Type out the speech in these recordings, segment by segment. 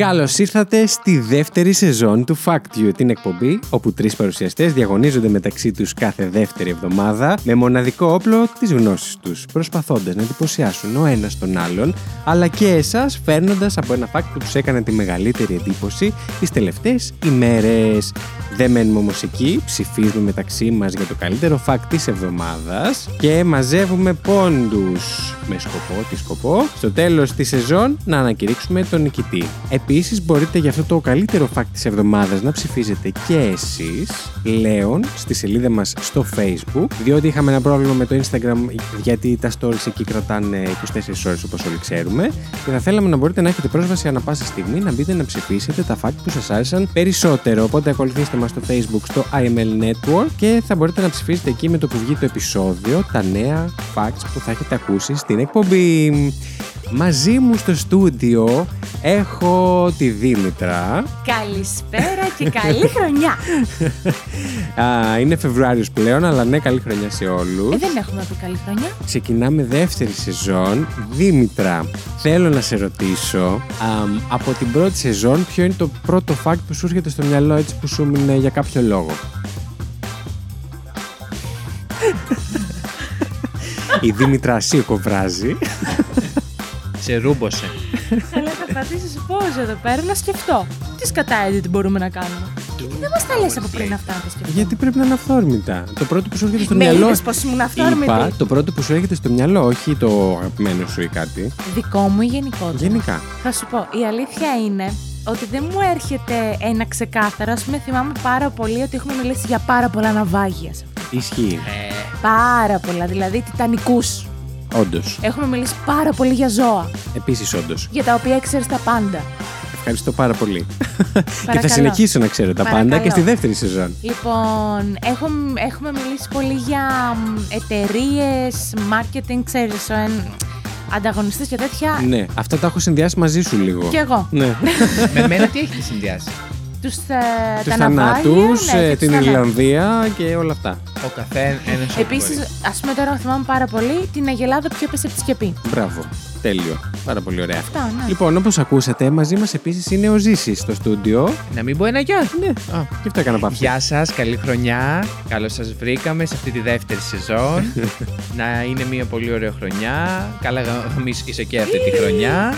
Καλώς ήρθατε στη δεύτερη σεζόν του Fact You, την εκπομπή όπου τρεις παρουσιαστές διαγωνίζονται μεταξύ τους κάθε δεύτερη εβδομάδα με μοναδικό όπλο τις γνώσεις τους, προσπαθώντας να εντυπωσιάσουν ο ένας τον άλλον, αλλά και εσάς φέρνοντας από ένα fact που τους έκανε τη μεγαλύτερη εντύπωση τις τελευταίες ημέρες. Δεν μένουμε όμω εκεί, ψηφίζουμε μεταξύ μας για το καλύτερο fact της εβδομάδας και μαζεύουμε πόντους με σκοπό, τι σκοπό, στο τέλος της σεζόν να ανακηρύξουμε τον νικητή. Επίσης, μπορείτε για αυτό το καλύτερο fact της εβδομάδας να ψηφίζετε και εσείς, Λέων, στη σελίδα μας στο Facebook, διότι είχαμε ένα πρόβλημα με το Instagram γιατί τα stories εκεί κρατάνε 24 ώρες όπως όλοι ξέρουμε και θα θέλαμε να μπορείτε να έχετε πρόσβαση ανά πάσα στιγμή να μπείτε να ψηφίσετε τα fact που σας άρεσαν περισσότερο. Οπότε ακολουθήστε μας στο Facebook στο IML Network και θα μπορείτε να ψηφίσετε εκεί με το που βγει το επεισόδιο τα νέα facts που θα έχετε ακούσει στην εκπομπή. Μαζί μου στο στούντιο έχω τη Δήμητρα. Καλησπέρα και καλή χρονιά. Α, είναι Φεβρουάριος πλέον, αλλά ναι, καλή χρονιά σε όλους. ε, δεν έχουμε πει καλή χρονιά. Ξεκινάμε δεύτερη σεζόν. Δήμητρα, θέλω να σε ρωτήσω, αμ, από την πρώτη σεζόν, ποιο είναι το πρώτο fact που σου έρχεται στο μυαλό έτσι που σου έμεινε για κάποιο λόγο; Η Δήμητρα ασύκο βράζει. Σε ρούμποσε. Αλλά θα πατήσεις pause εδώ πέρα να σκεφτώ. Τι σκατά edit μπορούμε να κάνουμε. Γιατί δεν μας τα λες από πριν αυτά να τα σκεφτώ; Γιατί πρέπει να είναι αυθόρμητα. Το πρώτο που σου έρχεται στο Με μυαλό. είδες πως ήμουν αυθόρμητη; Είπα το πρώτο που σου έρχεται στο μυαλό, όχι το αγαπημένο σου ή κάτι. Δικό μου ή γενικότερα. Γενικά. Θα σου πω, η αλήθεια είναι ότι δεν μου έρχεται ένα ξεκάθαρο. Ας πούμε, θυμάμαι πάρα πολύ ότι έχουμε μιλήσει για πάρα πολλά ναυάγια. σε αυτό. Ισχύει. Ε, Πάρα πολλά, δηλαδή τιτανικούς. Όντως. Έχουμε μιλήσει πάρα πολύ για ζώα, Επίσης, όντως. για τα οποία ξέρεις τα πάντα. Ευχαριστώ πάρα πολύ. και θα Παρακαλώ. συνεχίσω να ξέρω τα πάντα Παρακαλώ. και στη δεύτερη σεζόν. Λοιπόν, έχω, έχουμε μιλήσει πολύ για εταιρείες, marketing, ξέρεις, ο εν, ανταγωνιστές και τέτοια. Ναι, αυτά τα έχω συνδυάσει μαζί σου λίγο. Κι εγώ. Ναι. με μένα τι έχετε συνδυάσει; Τους, ε, Τους τα ναυάγια, θανάτου, ναι, και τους την θανάτους. Ιρλανδία και όλα αυτά. Ο καθένα ένα Επίσης, ας πούμε τώρα θυμάμαι πάρα πολύ την Αγελάδα που έπεσε από τη σκεπή. Μπράβο. Τέλειο. Πάρα πολύ ωραία. Αυτά, ναι. Λοιπόν, όπως ακούσατε, μαζί μας επίσης είναι ο Ζήσης στο στούντιο. Να μην πω ένα γεια. Ναι, Α. γι' αυτό έκανα παύση. Γεια σας, καλή χρονιά. Καλώς σας βρήκαμε σε αυτή τη δεύτερη σεζόν. να είναι μια πολύ ωραία χρονιά. Καλά, εμεί είσαι και αυτή τη χρονιά.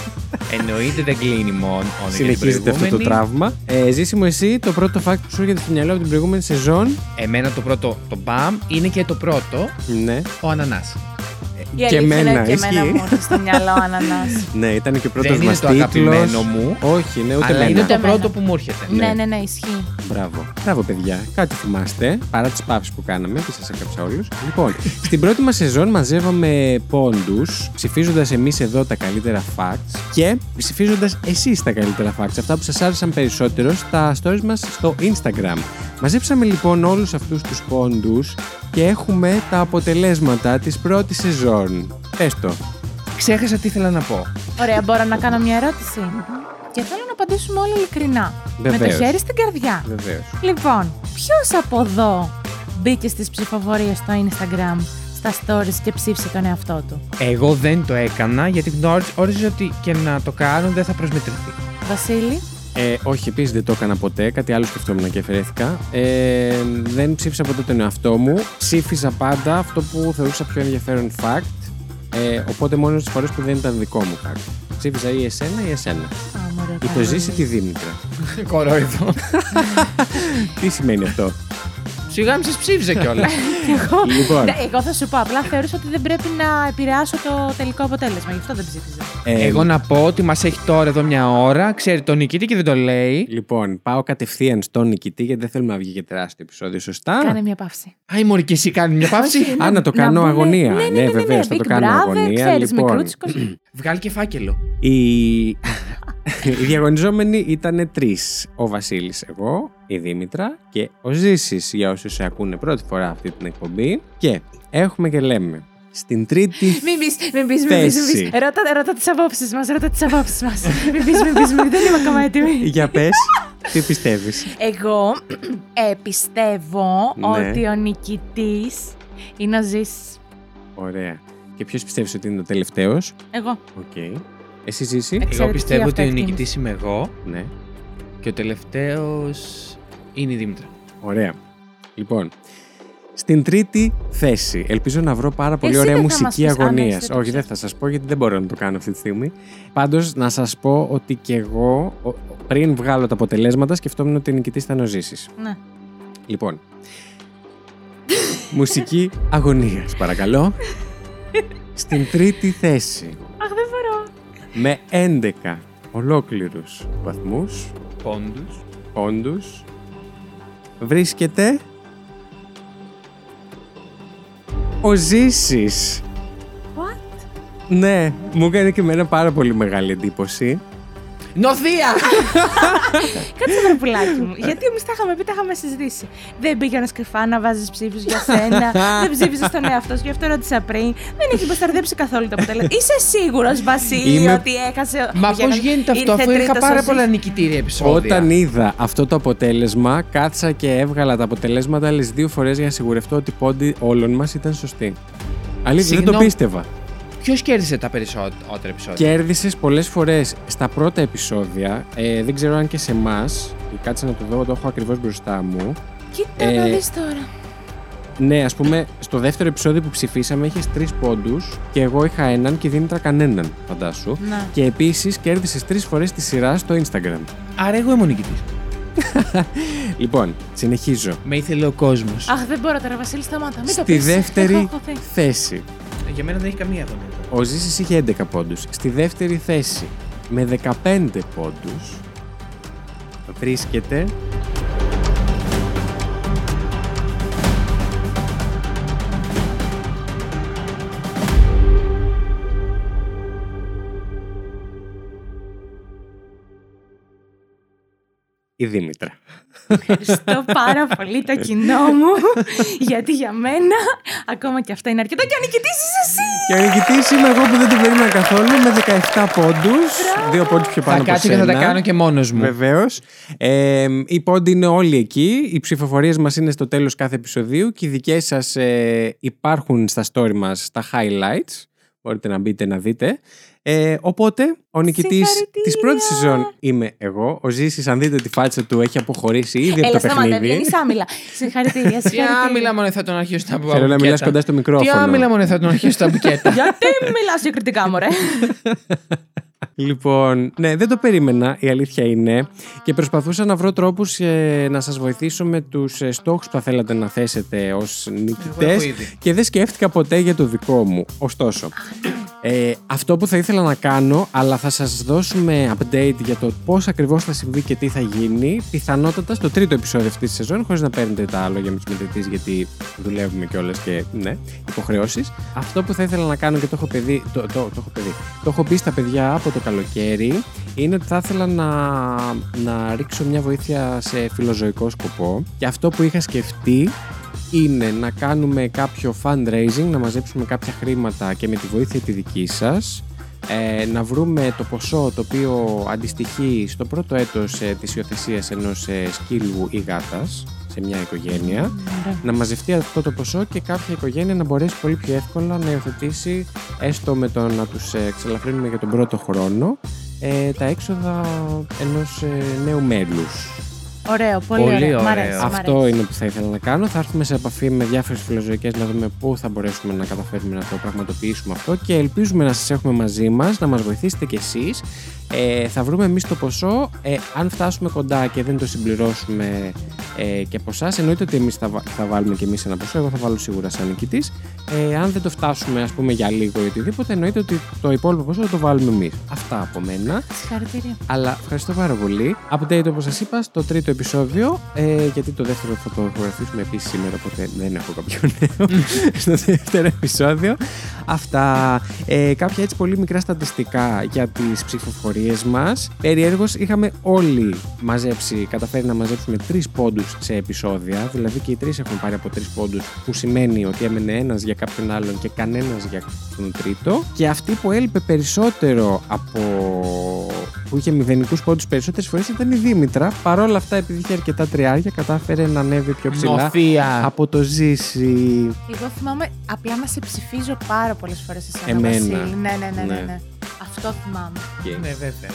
Εννοείται δεν κλείνει μόνο. μόνο για την Συνεχίζεται αυτό το προηγούμενη. τραύμα. Ε, Ζήση μου, εσύ το πρώτο fact που σου έρχεται στο μυαλό από την προηγούμενη σεζόν; Εμένα το πρώτο, το μπαμ, είναι και το πρώτο, Ναι. ο ανανάς. Η και αλήθεια είναι εμένα, και εμένα ισχύει. μου ήρθε στο μυαλό ανανάς. Ναι, ήταν και ο πρώτος Δεν είναι μας το τίτλος. αγαπημένο μου, Όχι, ναι, ούτε αλλά εμένα. είναι το Ούτε εμένα. πρώτο που μου έρχεται. ναι, ναι, ναι, ισχύει. Μπράβο. Μπράβο, παιδιά. Κάτι θυμάστε, παρά τις παύσεις που κάναμε και σας έκαψα όλους. Λοιπόν, στην πρώτη μας σεζόν μαζεύαμε πόντους, ψηφίζοντας εμείς εδώ τα καλύτερα facts και ψηφίζοντας εσείς τα καλύτερα facts, αυτά που σας άρεσαν περισσότερο στα stories μας στο Instagram. Μαζέψαμε λοιπόν όλους αυτούς τους πόντους και έχουμε τα αποτελέσματα της πρώτης σεζόν. Πες το. Ξέχασα τι ήθελα να πω. Ωραία, μπορώ να κάνω μια ερώτηση. Και θέλω να απαντήσουμε όλοι ειλικρινά. Με το Βεβαίως. χέρι στην καρδιά. Βεβαίως. Λοιπόν, ποιος από εδώ μπήκε στις ψηφοφορίες στο Instagram, στα stories και ψήφισε τον εαυτό του; Εγώ δεν το έκανα γιατί γνώριζα ότι και να το κάνω δεν θα προσμετρηθεί. Βασίλη, Ε, όχι, επίσης δεν το έκανα ποτέ. Κάτι άλλο σκεφτόμουν και αφαιρέθηκα. Ε, δεν ψήφισα ποτέ τον εαυτό μου. Ψήφιζα πάντα αυτό που θεωρούσα πιο ενδιαφέρον fact. Ε, οπότε μόνο τι φορές που δεν ήταν δικό μου fact. Ψήφιζα ή εσένα ή εσένα. Α, μωρέ, Ή το καλή. ζήσει τη Δήμητρα. Κορόιδο. Τι σημαίνει αυτό; Σιγά μην σας ψήφιζα κιόλας. Εγώ, Λοιπόν. Ναι, εγώ θα σου πω, απλά θεωρούσα ότι δεν πρέπει να επηρεάσω το τελικό αποτέλεσμα. Γι' αυτό δεν ψήφιζα. Ε, Εγώ να πω ότι μας έχει τώρα εδώ μια ώρα, ξέρει τον νικητή και δεν το λέει. Λοιπόν, πάω κατευθείαν στον νικητή γιατί δεν θέλουμε να βγει και τεράστιο επεισόδιο, σωστά; Κάνε μια παύση. Α, η Μωρή και εσύ κάνει μια παύση; Α, να το κάνω μπούμε- αγωνία. Ναι, ναι, Ναι, ναι, ναι, βεβαίως, θα Big το κάνω Brother, αγωνία. Ξέρεις, Λοιπόν, μικρούτσικος. Βγάλει και φάκελο. Οι... οι διαγωνιζόμενοι ήταν τρεις. Ο Βασίλης, εγώ, η Δήμητρα και ο Ζήσης, για όσους σε ακούνε πρώτη φορά αυτή την εκπομπή. Και έχουμε και λέμε. Στην τρίτη Μην πεις, μην πεις, μην πεις, μην Θέση. πεις. Ρώτα, ρώτα τις απόψεις μας, ρώτα τις απόψεις μας. μην πεις, μην πεις, μην πεις, δεν είμαι ακόμα έτοιμη. Για πες, τι πιστεύεις; Εγώ ε, πιστεύω Ναι. ότι ο νικητής είναι ο Ζήσης. Ωραία. Και ποιος πιστεύεις ότι είναι ο τελευταίος; Εγώ. Οκ. Εσύ Ζήση. Εξ- Εγώ Εξαιρετική πιστεύω ότι ο αυτοεκτίμηση. νικητής είμαι εγώ Ναι. και ο τελευταίος είναι η Δήμητρα. Ωραία. Λοιπόν, στην τρίτη θέση. Ελπίζω να βρω πάρα πολύ Εσύ ωραία δεν θα μας μουσική πεις, α, ναι, αγωνίας. εσύ το Όχι, δεν θα σας πω γιατί δεν μπορώ να το κάνω αυτή τη στιγμή. Πάντως, να σας πω ότι και εγώ, ο- πριν βγάλω τα αποτελέσματα, σκεφτόμουν ότι νικητής ήταν ο Ζήσης. Ναι. Λοιπόν. μουσική αγωνίας, παρακαλώ. Στην τρίτη θέση. Αχ, δεν μπορώ. Με 11 ολόκληρους βαθμούς, Πόντους. όντους, βρίσκεται ο Ζήσης. What? Ναι, μου έκανε και εμένα πάρα πολύ μεγάλη εντύπωση. Νοθεία! Κάτσε ένα πουλάκι μου. Γιατί εμείς τα είχαμε πει, τα είχαμε συζητήσει. Δεν πήγαινε κρυφά να βάζει ψήφους για σένα. δεν ψήφιζε τον εαυτό σου, γι' αυτό ρώτησα πριν. Δεν έχει μπασταρδέψει καθόλου το αποτέλεσμα. Είσαι σίγουρος, Βασίλη, Είμαι- ότι έχασε. Μα για πώς να- γίνεται αυτό, ήρθε αφού είχα τρίτος πάρα ο πολλά Ζήσης. νικητήρια επεισόδια. Όταν είδα αυτό το αποτέλεσμα, κάτσα και έβγαλα τα αποτελέσματα άλλες δύο φορές για να σιγουρευτώ ότι οι πόντοι όλων μας ήταν σωστοί. Αλήθεια, δεν το Συγγνώμη. πίστευα. Ποιος κέρδισε τα περισσότερα επεισόδια; Κέρδισες πολλές φορές στα πρώτα επεισόδια. Ε, δεν ξέρω αν και σε εμάς. Κάτσε να το δω, το έχω ακριβώς μπροστά μου. Κοίτα να Ε, δεις τώρα. Ναι, ας πούμε, στο δεύτερο επεισόδιο που ψηφίσαμε είχες τρεις πόντους και εγώ είχα έναν και η Δήμητρα κανέναν, φαντάσου. Να. Και επίσης κέρδισες τρεις φορές τη σειρά στο Instagram. Άρα εγώ είμαι ο νικητής. Λοιπόν, συνεχίζω. Με ήθελε ο κόσμος. Αχ, δεν μπορώ τώρα, Βασίλη, σταμάτα. Μην το Στη πεις. δεύτερη Έχω χωθεί. θέση. Για μένα δεν έχει καμία αγωνία. Ο Ζήσης είχε 11 πόντους. Στη δεύτερη θέση, με 15 πόντους, βρίσκεται... Η Δήμητρα. Ευχαριστώ πάρα πολύ το κοινό μου. γιατί για μένα ακόμα και αυτό είναι αρκετό. Και ο νικητής είσαι εσύ! Και ο νικητής είμαι εγώ που δεν το περίμενα καθόλου με 17 πόντους. Δύο πόντους πιο πάνω Θα από κάτσω και θα τα κάνω και μόνος μου. Βεβαίως. Ε, οι πόντοι είναι όλοι εκεί. Οι ψηφοφορίες μας είναι στο τέλος κάθε επεισοδίου και οι δικές σας ε, υπάρχουν στα story μας στα highlights. Μπορείτε να μπείτε να δείτε. Ε, οπότε, ο νικητής Συγχαρητήρια! της πρώτης σεζόν είμαι εγώ. Ο Ζήσης, αν δείτε τη φάτσα του, έχει αποχωρήσει ήδη από Έλα, το σταμάτα, παιχνίδι. βγαίνει άμυλα. Συγχαρητήρια, Τι συγχαρητήρια. άμυλα μόνο θα τον αρχίσω τα μπουκέτα. Θέλω να μιλάς κοντά στο μικρόφωνο. Τι άμυλα μόνο θα τον αρχίσω τα μπουκέτα. Γιατί μιλάς διακριτικά, μωρέ; Λοιπόν, ναι, δεν το περίμενα, η αλήθεια είναι. Και προσπαθούσα να βρω τρόπους ε, να σας βοηθήσω με τους ε, στόχους που θα θέλατε να θέσετε ως νικητές έχω ήδη. και δεν σκέφτηκα ποτέ για το δικό μου. Ωστόσο, ε, αυτό που θα ήθελα να κάνω, αλλά θα σας δώσουμε update για το πώς ακριβώς θα συμβεί και τι θα γίνει, πιθανότατα στο τρίτο επεισόδιο αυτής της σεζόν, χωρίς να παίρνετε τα λόγια με τους μετρητής, γιατί δουλεύουμε κιόλας και ναι, υποχρεώσεις. Αυτό που θα ήθελα να κάνω και το έχω, παιδί, το, το, το, έχω, παιδί, το έχω πει στα παιδιά από το καλοκαίρι, είναι ότι θα ήθελα να, να ρίξω μια βοήθεια σε φιλοζωικό σκοπό. Και αυτό που είχα σκεφτεί είναι να κάνουμε κάποιο fundraising, να μαζέψουμε κάποια χρήματα και με τη βοήθεια τη δική σας ε, να βρούμε το ποσό το οποίο αντιστοιχεί στο πρώτο έτος ε, της υιοθεσίας ενός ε, σκύλου ή γάτας σε μια οικογένεια να μαζευτεί αυτό το ποσό και κάποια οικογένεια να μπορέσει πολύ πιο εύκολα να υιοθετήσει έστω με το να τους ε, εξελαφρύνουμε για τον πρώτο χρόνο ε, τα έξοδα ενός ε, νέου μέλους. Ωραίο, πολύ, Πολύ ωραίο. Μ' ωραίο. αρέσει, μ' Αυτό αρέσει. είναι που θα ήθελα να κάνω. Θα έρθουμε σε επαφή με διάφορες φιλοζωικές να δούμε πού θα μπορέσουμε να καταφέρουμε να το πραγματοποιήσουμε αυτό και ελπίζουμε να σας έχουμε μαζί μας, να μας βοηθήσετε κι εσείς. Ε, θα βρούμε εμείς το ποσό. Ε, αν φτάσουμε κοντά και δεν το συμπληρώσουμε ε, και από εσάς, εννοείται ότι εμείς θα, βα- θα βάλουμε κι εμείς ένα ποσό. Εγώ θα βάλω σίγουρα σαν νικητής. Ε, αν δεν το φτάσουμε, ας πούμε, για λίγο ή οτιδήποτε, εννοείται ότι το υπόλοιπο ποσό θα το βάλουμε εμείς. Αυτά από μένα. Συγχαρητήρια. Αλλά ευχαριστώ πάρα πολύ. Update όπως σας είπα στο τρίτο επεισόδιο. Ε, γιατί το δεύτερο θα το ηχογραφήσουμε επίσης σήμερα, οπότε δεν έχω κάποιο νέο στο δεύτερο επεισόδιο. Αυτά. Ε, κάποια έτσι πολύ μικρά στατιστικά για τις ψηφοφορίες μας. Περιέργω, είχαμε όλοι μαζέψει, καταφέρει να μαζέψουμε τρεις πόντους σε επεισόδια. Δηλαδή και οι τρεις έχουν πάρει από τρεις πόντους, που σημαίνει ότι έμενε ένας για κάποιον άλλον και κανένας για τον τρίτο. Και αυτή που έλειπε περισσότερο από. που είχε μηδενικούς πόντους περισσότερες φορές ήταν η Δήμητρα. Παρ' όλα αυτά, επειδή είχε αρκετά τριάρια, κατάφερε να ανέβει πιο ψηλά Νοθεία. από το ζήσει. Εγώ θυμάμαι απλά να σε ψηφίζω πάρα πολλές φορές εσένα, Εμένα. Βασίλη. Ναι, ναι, ναι, ναι, Ναι. Ναι. Αυτό θυμάμαι. Ναι, βέβαια.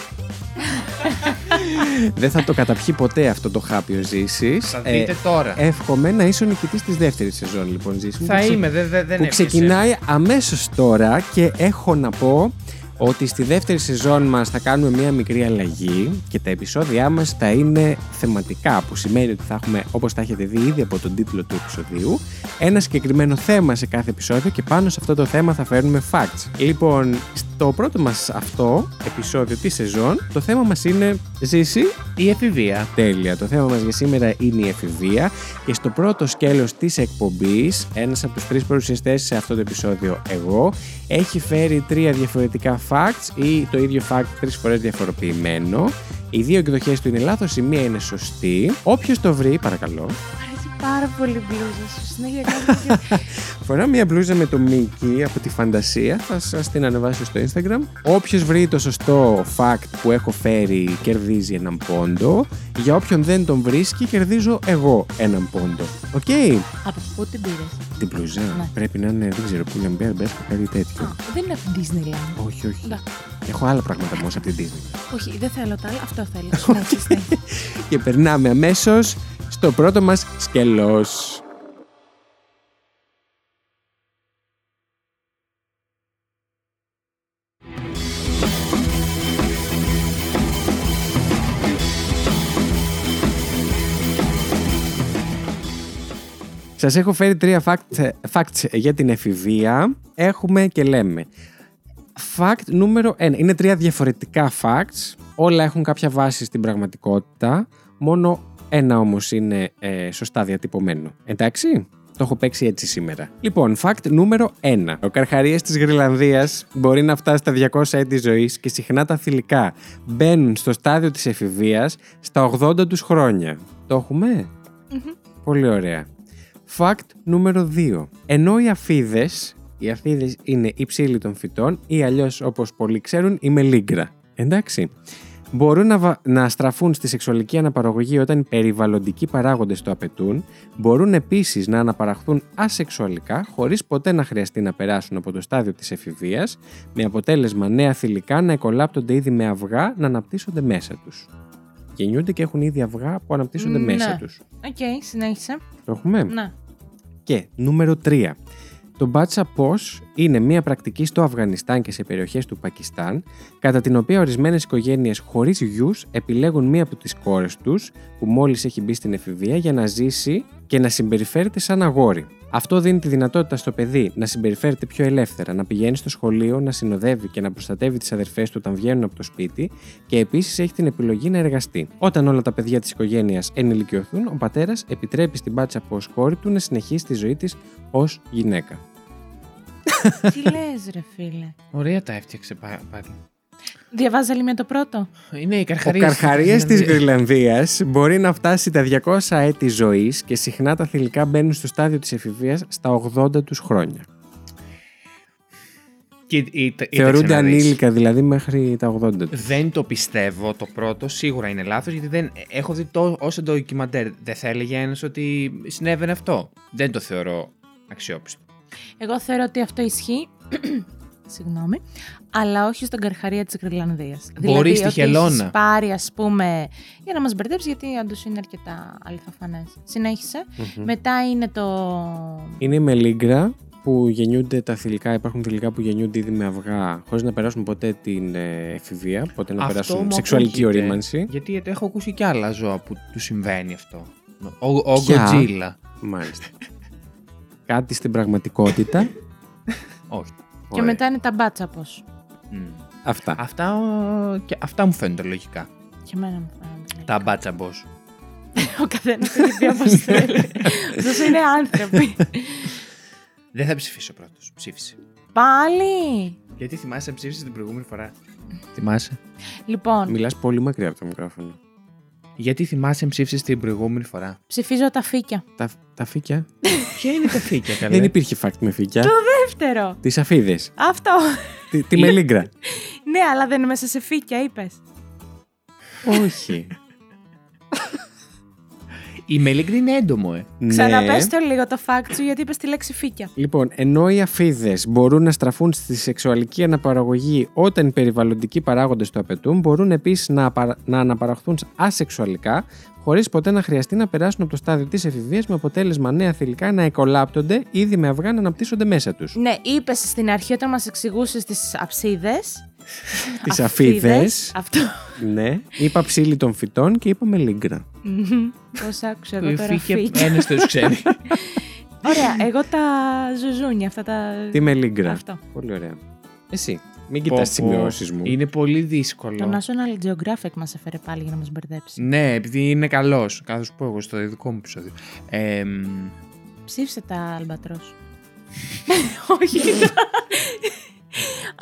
Δεν θα το καταπιεί ποτέ αυτό το χάπιο ζήσει. Θα δείτε τώρα. εύχομαι να είσαι ο νικητής της δεύτερης σεζόν, λοιπόν, ζήσει. θα είμαι, δεν δε, δεν που έπιασε. ξεκινάει αμέσως τώρα και έχω να πω ότι στη δεύτερη σεζόν μας θα κάνουμε μία μικρή αλλαγή και τα επεισόδια μας θα είναι θεματικά που σημαίνει ότι θα έχουμε όπως τα έχετε δει ήδη από τον τίτλο του επεισοδίου ένα συγκεκριμένο θέμα σε κάθε επεισόδιο και πάνω σε αυτό το θέμα θα φέρνουμε facts. Λοιπόν, στο πρώτο μας αυτό επεισόδιο της σεζόν το θέμα μας είναι ζήσει Η εφηβεία. Τέλεια. Το θέμα μας για σήμερα είναι η εφηβεία και στο πρώτο σκέλος της εκπομπής, ένας από τους τρεις παρουσιαστές σε αυτό το επεισόδιο, εγώ, έχει φέρει τρία διαφορετικά facts ή το ίδιο fact τρεις φορές διαφοροποιημένο. Οι δύο εκδοχές του είναι λάθος, η μία είναι σωστή. Όποιος το βρει, παρακαλώ, Μ' αρέσει πάρα πολύ η μπλούζα σου. Συνέχεια κάνω τέτοια- φορά μια μπλούζα με το Mickey από τη φαντασία. Θα σας την ανεβάσω στο Instagram. Όποιος βρει το σωστό fact που έχω φέρει, κερδίζει έναν πόντο. Για όποιον δεν τον βρίσκει, κερδίζω εγώ έναν πόντο. Οκ; Από πού την πήρες; Την μπλούζα Ναι. πρέπει να είναι, δεν ξέρω, που είναι Μπέρμπερ κάτι τέτοιο. Δεν είναι από την Disneyland. Όχι, όχι. Εντάξει. Έχω άλλα πράγματα όμως από την Disney. Όχι, δεν θέλω τα άλλα. Αυτό θέλω. Συνέχισε, συνέχισε. Και περνάμε αμέσως στο πρώτο μας σκέλος. Σας έχω φέρει τρία fact, facts για την εφηβεία. Έχουμε και λέμε. Fact νούμερο 1. Είναι τρία διαφορετικά facts. Όλα έχουν κάποια βάση στην πραγματικότητα. Μόνο ένα όμως είναι ε, σωστά διατυπωμένο. Εντάξει; Το έχω παίξει έτσι σήμερα. Λοιπόν, fact νούμερο 1. Ο καρχαρίας της Γρυλανδίας μπορεί να φτάσει στα 200 έτη ζωής και συχνά τα θηλυκά μπαίνουν στο στάδιο της εφηβείας στα 80 τους χρόνια. Το έχουμε; Πολύ ωραία. Fact νούμερο 2. Ενώ οι αφίδες, οι αφίδες είναι η ψήλη των φυτών ή αλλιώς όπως πολλοί ξέρουν η μελίγκρα. Εντάξει. Μπορούν να, βα- να στραφούν στη σεξουαλική αναπαραγωγή όταν οι περιβαλλοντικοί παράγοντες το απαιτούν, μπορούν επίσης να αναπαραχθούν ασεξουαλικά χωρίς ποτέ να χρειαστεί να περάσουν από το στάδιο της εφηβείας, με αποτέλεσμα νέα θηλυκά να εκκολάπτονται ήδη με αυγά να αναπτύσσονται μέσα τους. Γεννιούνται και έχουν ήδη αυγά που αναπτύσσονται Ναι. μέσα τους. Οκ, συνέχισε. Το έχουμε; Ναι. Και νούμερο 3. Το bacha posh είναι μια πρακτική στο Αφγανιστάν και σε περιοχές του Πακιστάν, κατά την οποία ορισμένες οικογένειες χωρίς γιους επιλέγουν μία από τις κόρες τους, που μόλις έχει μπει στην εφηβεία, για να ζήσει και να συμπεριφέρεται σαν αγόρι. Αυτό δίνει τη δυνατότητα στο παιδί να συμπεριφέρεται πιο ελεύθερα, να πηγαίνει στο σχολείο, να συνοδεύει και να προστατεύει τις αδερφές του όταν βγαίνουν από το σπίτι και επίσης έχει την επιλογή να εργαστεί. Όταν όλα τα παιδιά της οικογένειας ενηλικιωθούν, ο πατέρας επιτρέπει στην μπάτσα πω κόρη του να συνεχίσει τη ζωή της ως γυναίκα. Τι λες ρε φίλε; Ωραία τα έφτιαξε πα- πάλι. Διαβάζει άλλη με το πρώτο; Είναι η Ο καρχαρία. καρχαρίας της Γρυλανδίας μπορεί να φτάσει τα 200 έτη ζωής και συχνά τα θηλυκά μπαίνουν στο στάδιο της εφηβείας στα 80 τους χρόνια. Θεωρούνται ανήλικα δηλαδή μέχρι τα 80 τους. Δεν το πιστεύω το πρώτο, σίγουρα είναι λάθος, γιατί δεν, έχω δει το, όσο ντοκιμαντέρ. Δεν θα έλεγε ένας ότι συνέβαινε αυτό. Δεν το θεωρώ αξιόπιστο. Εγώ θεωρώ ότι αυτό ισχύει. Συγγνώμη. Αλλά όχι στον καρχαρία της Γρυλανδίας. Μπορεί στη ότι χελώνα. έχεις πάρει, ας πούμε. Για να μας μπερδέψεις, γιατί όντως είναι αρκετά αληθοφανές. Συνέχισε. Μετά είναι το. Είναι η μελίγκρα που γεννιούνται τα θηλυκά, υπάρχουν θηλυκά που γεννιούνται ήδη με αυγά χωρίς να περάσουν ποτέ την ε, εφηβεία, ποτέ να Αυτό περάσουν μου σεξουαλική ακούγεται, ορίμανση. Γιατί έχω ακούσει και άλλα ζώα που του συμβαίνει αυτό. Ο, ο Ποια; Godzilla. Μάλιστα. Κάτι στην πραγματικότητα. Όχι. Και Ωραία. μετά είναι τα μπάτσα πώ. Μμ. Αυτά. Αυτά, ο, και αυτά μου φαίνονται λογικά. Και εμένα μου φαίνεται. Τα μπάτσα boss. Ο καθένας έχει πει όπως θέλει. Αυτό είναι άνθρωποι. Δεν θα ψηφίσω πρώτος. Ψήφισε. Πάλι. Γιατί θυμάσαι να ψήφισε την προηγούμενη φορά. Θυμάσαι. Λοιπόν, Μιλάς πολύ μακριά από το μικρόφωνο. Γιατί θυμάσαι να ψήφισες την προηγούμενη φορά; ψηφίζω τα φύκια. Τα, τα φύκια; Ποια είναι τα φύκια, καλά. Δεν υπήρχε φάκτ με φύκια. Δεύτερο. Τις αφίδες. Αυτό. τη, τη μελίγκρα. ναι, αλλά δεν είναι μέσα σε φύκια, είπες. Όχι. Η μελίγκρι είναι έντομο, ε. Ναι. Ξαναπες το λίγο το fact σου γιατί είπες τη λέξη φύκια. Λοιπόν, ενώ οι αφίδες μπορούν να στραφούν στη σεξουαλική αναπαραγωγή όταν οι περιβαλλοντικοί παράγοντες το απαιτούν, μπορούν επίσης να, απαρα- να αναπαραχθούν ασεξουαλικά, χωρίς ποτέ να χρειαστεί να περάσουν από το στάδιο της εφηβείας με αποτέλεσμα νέα θηλυκά να εκολάπτονται ήδη με αυγά να αναπτύσσονται μέσα τους. Ναι, είπες στην αρχή όταν μας εξηγούσες τις αψίδες. Τις αφίδες. Αυτό. ναι. Είπα ψήλη των φυτών και είπα μελίγκρα. Πώς άκουσα Το εγώ τώρα φύκια φύκια. ένα του ξέρει. Ωραία, εγώ τα ζουζούνια αυτά τα. Τι μελίγκρα. Αυτό. Πολύ ωραία. Εσύ. Μην κοιτάς τις Πω, πω. σημειώσεις μου. Είναι πολύ δύσκολο. Το National Geographic μας έφερε πάλι για να μας μπερδέψει. Ναι, επειδή είναι καλός. Καθώς σου πω εγώ στο ειδικό μου επεισόδιο. Ε, μ, Ψήφισε τα αλμπατρός. Όχι, κοιτά.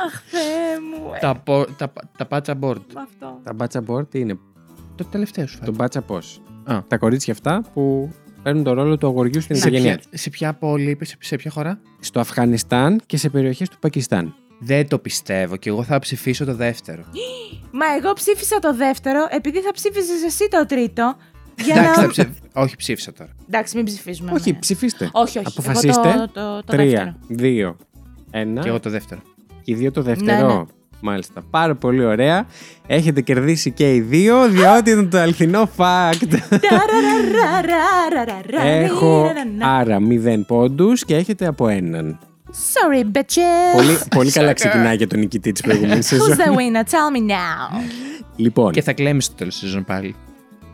Αχ, Θεέ μου. ε, τα, πο- τα, τα πάτσα board. Αυτό. Τα μπάτσα board τι είναι. Το τελευταίο σου Το φάει. μπάτσα πώς; Α. Τα κορίτσια αυτά που παίρνουν το ρόλο του αγοριού στην Σε οικογένειά ποια, τους. σε ποια πόλη είπε, σε, σε ποια χώρα; Στο Αφγανιστάν και σε περιοχές του Πακιστάν. Δεν το πιστεύω και εγώ θα ψηφίσω το δεύτερο. Μα εγώ ψήφισα το δεύτερο επειδή θα ψήφιζες εσύ το τρίτο. Για Εντάξει, θα να. ψηφ... όχι ψήφισα τώρα. Εντάξει, μην ψηφίζουμε. Όχι, ναι. ψηφίστε. όχι, όχι. Αποφασίστε. Εγώ το, το, το δεύτερο. Τρία, δύο, ένα. Και εγώ το δεύτερο. Και οι δύο το δεύτερο. Ναι, ναι. Μάλιστα. Πάρα πολύ ωραία. Έχετε κερδίσει και οι δύο, διότι είναι το αληθινό fact. Έχω άρα μηδέν πόντου και έχετε από έναν. Sorry, bitches. Πολύ, πολύ καλά ξεκινάει για τον νικητή τη προηγούμενη Who's σεζόν. the winner? Tell me now. Λοιπόν, Και θα κλέμει στο τέλο τη σεζόν πάλι.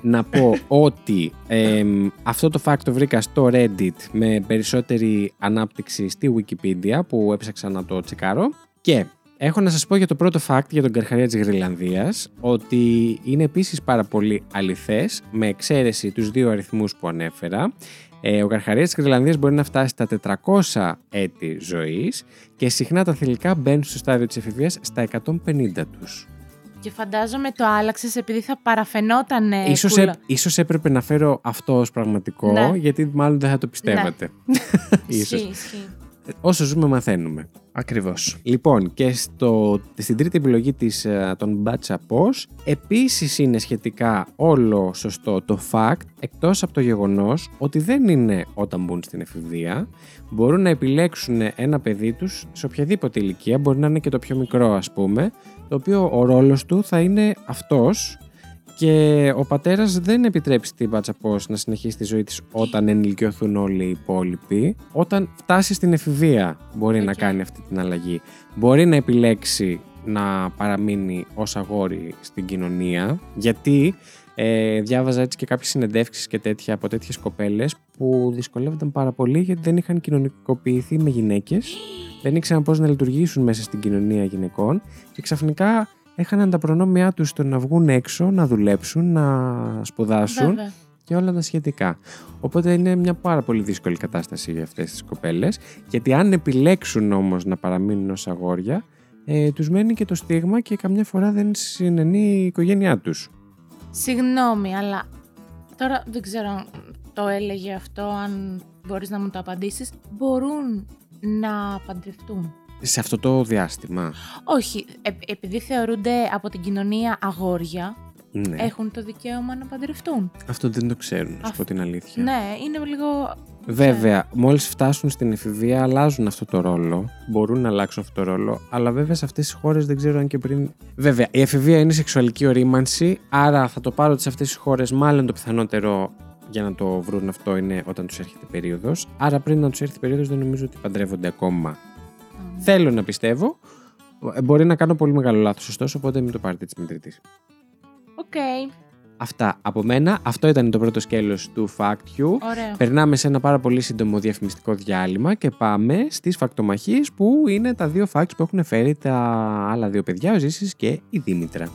να πω ότι εμ, αυτό το fact το βρήκα στο Reddit με περισσότερη ανάπτυξη στη Wikipedia που έψαξα να το τσεκάρω και έχω να σας πω για το πρώτο fact για τον Καρχαρία της Γρυλανδίας ότι είναι επίσης πάρα πολύ αληθές με εξαίρεση τους δύο αριθμούς που ανέφερα ε, ο Καρχαρίας της Γρυλανδίας μπορεί να φτάσει στα 400 έτη ζωής και συχνά τα θηλυκά μπαίνουν στο στάδιο της εφηβείας στα 150 τους. Και φαντάζομαι το άλλαξες επειδή θα παραφαινόταν. ε, Ίσως, κούλα. έ- ίσως έπρεπε να φέρω αυτό ως πραγματικό, Ναι. γιατί μάλλον δεν θα το πιστεύατε. ίσως. Ισχύει, ισχύει. Όσο ζούμε μαθαίνουμε. Ακριβώς. Λοιπόν, και στο, στην τρίτη επιλογή της, ε, των Μπάτσα Πώς, επίσης είναι σχετικά όλο σωστό το fact, εκτός από το γεγονός ότι δεν είναι όταν μπουν στην εφηβεία, μπορούν να επιλέξουν ένα παιδί τους σε οποιαδήποτε ηλικία, μπορεί να είναι και το πιο μικρό ας πούμε, το οποίο ο ρόλος του θα είναι αυτός και ο πατέρας δεν επιτρέπει στην bacha posh να συνεχίσει τη ζωή της όταν ενηλικιωθούν όλοι οι υπόλοιποι. Όταν φτάσει στην εφηβεία μπορεί να Οκ. κάνει αυτή την αλλαγή. Μπορεί να επιλέξει να παραμείνει ως αγόρι στην κοινωνία γιατί ε, διάβαζα έτσι και κάποιες συνεντεύξεις και τέτοια από τέτοιες κοπέλες που δυσκολεύονταν πάρα πολύ γιατί δεν είχαν κοινωνικοποιηθεί με γυναίκες δεν ήξεραν πώς να λειτουργήσουν μέσα στην κοινωνία γυναικών και ξαφνικά έχαναν τα προνόμια τους στο να βγουν έξω, να δουλέψουν, να σπουδάσουν Βέβαια. και όλα τα σχετικά. Οπότε είναι μια πάρα πολύ δύσκολη κατάσταση για αυτές τις κοπέλες γιατί αν επιλέξουν όμως να παραμείνουν ως αγόρια ε, τους μένει και το στίγμα και καμιά φορά δεν συνενεί η οικογένειά τους. Συγγνώμη, αλλά τώρα δεν ξέρω αν το έλεγε αυτό, αν μπορείς να μου το απαντήσεις. Μπορούν να παντρευτούν. Σε αυτό το διάστημα; Όχι, ε- επειδή θεωρούνται από την κοινωνία αγόρια, Ναι. έχουν το δικαίωμα να παντρευτούν. Αυτό δεν το ξέρουν, να σου Αυ- πω την αλήθεια. Ναι, είναι λίγο... Βέβαια, μόλις φτάσουν στην εφηβεία αλλάζουν αυτό το ρόλο. Μπορούν να αλλάξουν αυτό το ρόλο. Αλλά βέβαια σε αυτές τις χώρες δεν ξέρω αν και πριν... Βέβαια, η εφηβεία είναι σεξουαλική ορίμανση. Άρα θα το πάρω ότι σε αυτές τις χώρες μάλλον το πιθανότερο για να το βρουν αυτό είναι όταν τους έρχεται περίοδος. Άρα πριν να τους έρθει περίοδος δεν νομίζω ότι παντρεύονται ακόμα. Θέλω να πιστεύω. Ε, Μπορεί να κάνω πολύ μεγάλο λάθος ωστόσο, οπότε μην το πάρετε τοις μετρητοίς. Οκ, Αυτά από μένα. Αυτό ήταν το πρώτο σκέλος του Fact You. ωραία. Περνάμε σε ένα πάρα πολύ σύντομο διαφημιστικό διάλειμμα και πάμε στις φακτομαχίες που είναι τα δύο facts που έχουν φέρει τα άλλα δύο παιδιά, ο Ζήσης και η Δήμητρα.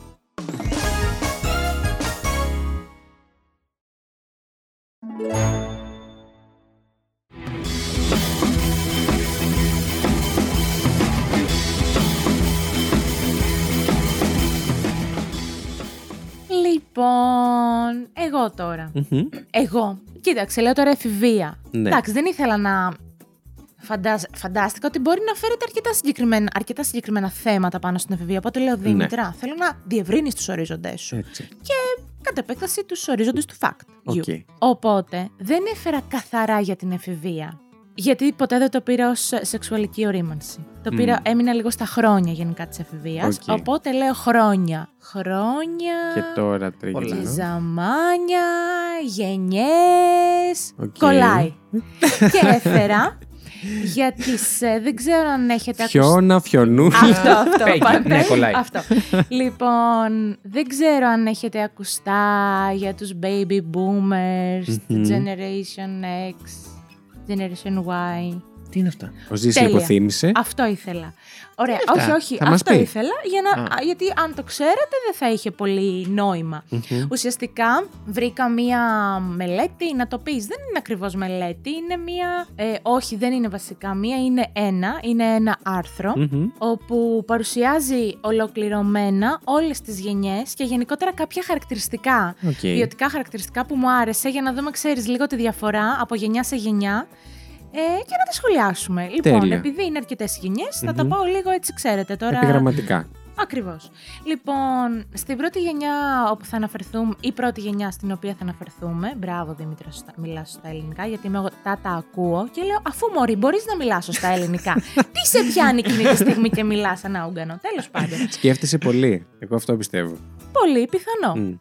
Λοιπόν, εγώ τώρα. Μμμ. Εγώ. Κοίταξε, λέω τώρα εφηβεία. Ναι. Εντάξει, δεν ήθελα να. Φαντάζ... Φαντάστηκα ότι μπορεί να φέρετε αρκετά συγκεκριμένα, αρκετά συγκεκριμένα θέματα πάνω στην εφηβεία. Οπότε λέω, Δήμητρα, θέλω να διευρύνεις τους ορίζοντές σου. Έτσι. Και κατ' επέκταση τους ορίζοντες του fact. Οκ. you. Οπότε δεν έφερα καθαρά για την εφηβεία. Γιατί ποτέ δεν το πήρα ως σεξουαλική ορίμανση. Το πήρα, Μμμ. έμεινα λίγο στα χρόνια γενικά της εφηβείας. Οκ. Οπότε λέω χρόνια. Χρόνια. Και τώρα τρίγεται. Και Πολλά. ζαμάνια, γενιές, Οκ. κολλάει. και έφερα για τις, ε, δεν ξέρω αν έχετε ακούσει. Χιόνα, φιονού. Αυτό, αυτό. Πέγγι, πάντα. ναι, κολλάει. Αυτό. λοιπόν, δεν ξέρω αν έχετε ακουστά για τους baby boomers, Μμμ. Generation X, Generation Y. Τι είναι αυτά; Ο Ζήση Τέλεια. υποθύμησε. Αυτό ήθελα. Ωραία, Τι είναι όχι, αυτά; όχι. Θα μας αυτό πει. ήθελα. Για να, Α. α, γιατί αν το ξέρατε δεν θα είχε πολύ νόημα. Μμμ. Ουσιαστικά βρήκα μία μελέτη, να το πεις, δεν είναι ακριβώς μελέτη, είναι μία, ε, όχι δεν είναι βασικά μία, είναι ένα, είναι ένα άρθρο Μμμ. όπου παρουσιάζει ολοκληρωμένα όλες τις γενιές και γενικότερα κάποια χαρακτηριστικά, Οκ. ποιοτικά χαρακτηριστικά που μου άρεσε για να δούμε, ξέρεις, λίγο τη διαφορά από γενιά σε γενιά ε, και να τα σχολιάσουμε. Λοιπόν, Τέλεια. επειδή είναι αρκετές γενιές, θα τα Μμμ. πάω λίγο έτσι, ξέρετε τώρα. Επιγραμματικά. Ακριβώς. Λοιπόν, στην πρώτη γενιά όπου θα αναφερθούμε, η πρώτη γενιά στην οποία θα αναφερθούμε, μπράβο Δήμητρα, σωστά, μιλάς στα ελληνικά, γιατί είμαι εγώ τα τα ακούω και λέω, αφού μωρή μπορείς να μιλάς στα ελληνικά, τι σε πιάνει εκείνη τη στιγμή και μιλάς σαν ούγκανο, τέλος πάντων. Σκέφτεσαι πολύ. Εγώ αυτό πιστεύω. Πολύ πιθανό. Μμ.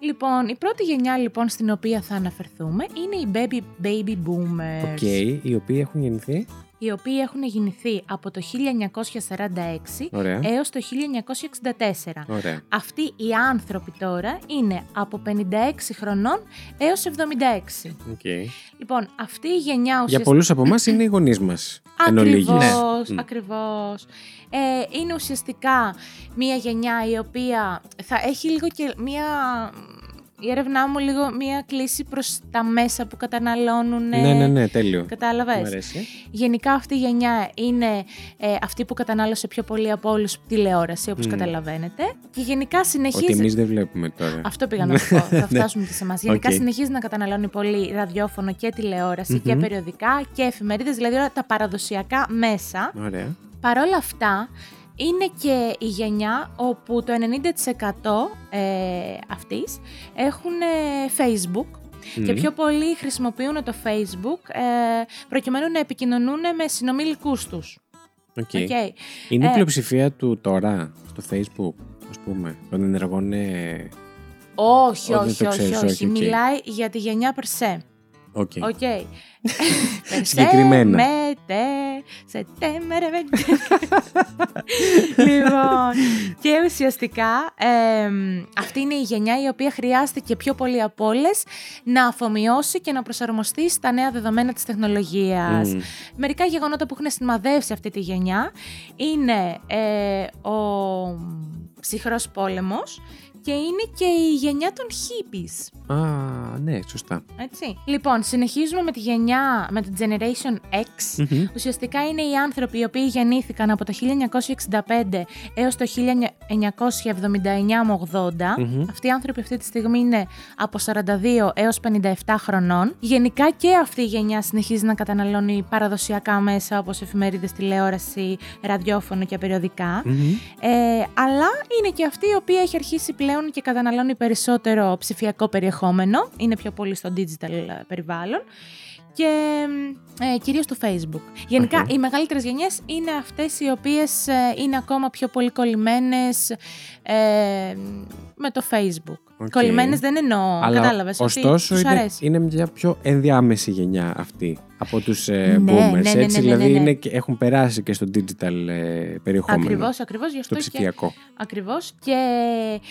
Λοιπόν, η πρώτη γενιά λοιπόν στην οποία θα αναφερθούμε είναι οι baby, baby boomers, Οκ. Οι οποίοι έχουν γεννηθεί; οι οποίοι έχουν γεννηθεί από το 1946 Ωραία. έως το 1964. Ωραία. Αυτοί οι άνθρωποι τώρα είναι από 56 χρονών έως 76. Οκ. Λοιπόν, αυτή η γενιά Για ουσιαστικά... πολλούς από εμάς είναι οι γονείς μας. Εν ολίγοις. Ακριβώς, Ναι. ακριβώς. Ε, είναι ουσιαστικά μια γενιά η οποία θα έχει λίγο και μια... Η έρευνά μου λίγο μια κλίση προς τα μέσα που καταναλώνουν. Ναι, ναι, ναι, τέλειο. Κατάλαβες; Μ' αρέσει. Γενικά αυτή η γενιά είναι ε, αυτή που κατανάλωσε πιο πολύ από όλους τηλεόραση, όπως Μμ. καταλαβαίνετε. Και γενικά συνεχίζει... Ότι εμείς δεν βλέπουμε τώρα. Αυτό πήγα να σου πω. Θα φτάσουμε και σε εμάς. Γενικά Οκ. συνεχίζει να καταναλώνει πολύ ραδιόφωνο και τηλεόραση και Μμμ. περιοδικά και εφημερίδες, δηλαδή όλα τα παραδοσιακά μέσα. Ωραία. Παρ' όλα αυτά, είναι και η γενιά όπου το 90% ε, αυτής έχουν ε, Facebook και Μμ. πιο πολλοί χρησιμοποιούν το Facebook ε, προκειμένου να επικοινωνούν με συνομήλικούς τους. Οκ. Οκ. Είναι η Ε, πλειοψηφία του τώρα στο Facebook, ας πούμε, των ενεργών. ε, Όχι, Ό, δεν όχι, το όχι, ξέρεις, όχι. όχι, οκ. Μιλάει για τη γενιά per se. Οκ. Οκ. Per se, Συγκεκριμένα. Μέτε, σε τέμερε, με- Λοιπόν, και ουσιαστικά εμ, αυτή είναι η γενιά η οποία χρειάστηκε πιο πολύ από όλες να αφομοιώσει και να προσαρμοστεί στα νέα δεδομένα της τεχνολογίας. Μμ. Μερικά γεγονότα που έχουν σημαδεύσει αυτή τη γενιά είναι ε, ο ψυχρός πόλεμος και είναι και η γενιά των hippies. Α, ναι, σωστά. Έτσι. Λοιπόν, συνεχίζουμε με τη γενιά, με το Generation X. Μμμ. Ουσιαστικά είναι οι άνθρωποι οι οποίοι γεννήθηκαν από το 1965 έως το 1979 με 80. Μμμ. Αυτοί οι άνθρωποι αυτή τη στιγμή είναι από 42 έως 57 χρονών. Γενικά και αυτή η γενιά συνεχίζει να καταναλώνει παραδοσιακά μέσα όπως εφημερίδες, τηλεόραση, ραδιόφωνο και περιοδικά. Μμμ. Ε, αλλά είναι και αυτή η οποία έχει αρχίσει πλέον και καταναλώνει περισσότερο ψηφιακό περιεχόμενο. Είναι πιο πολύ στο digital ε, περιβάλλον. Και ε, κυρίως στο Facebook. Γενικά, Αχα. οι μεγαλύτερες γενιές είναι αυτές οι οποίες ε, είναι ακόμα πιο πολύ κολλημένες ε, με το Facebook. Οκ. Κολλημένες δεν εννοώ, Αλλά κατάλαβες, ότι ωστόσο τους είναι, αρέσει. είναι μια πιο ενδιάμεση γενιά αυτή από τους ε, Ναι, boomers. ναι, ναι, έτσι, ναι, ναι, δηλαδή ναι. είναι, και- έχουν περάσει και στο digital ε, περιεχόμενο. Ακριβώς, ακριβώς, γι' Στο αυτό και ψηφιακό. Ακριβώς και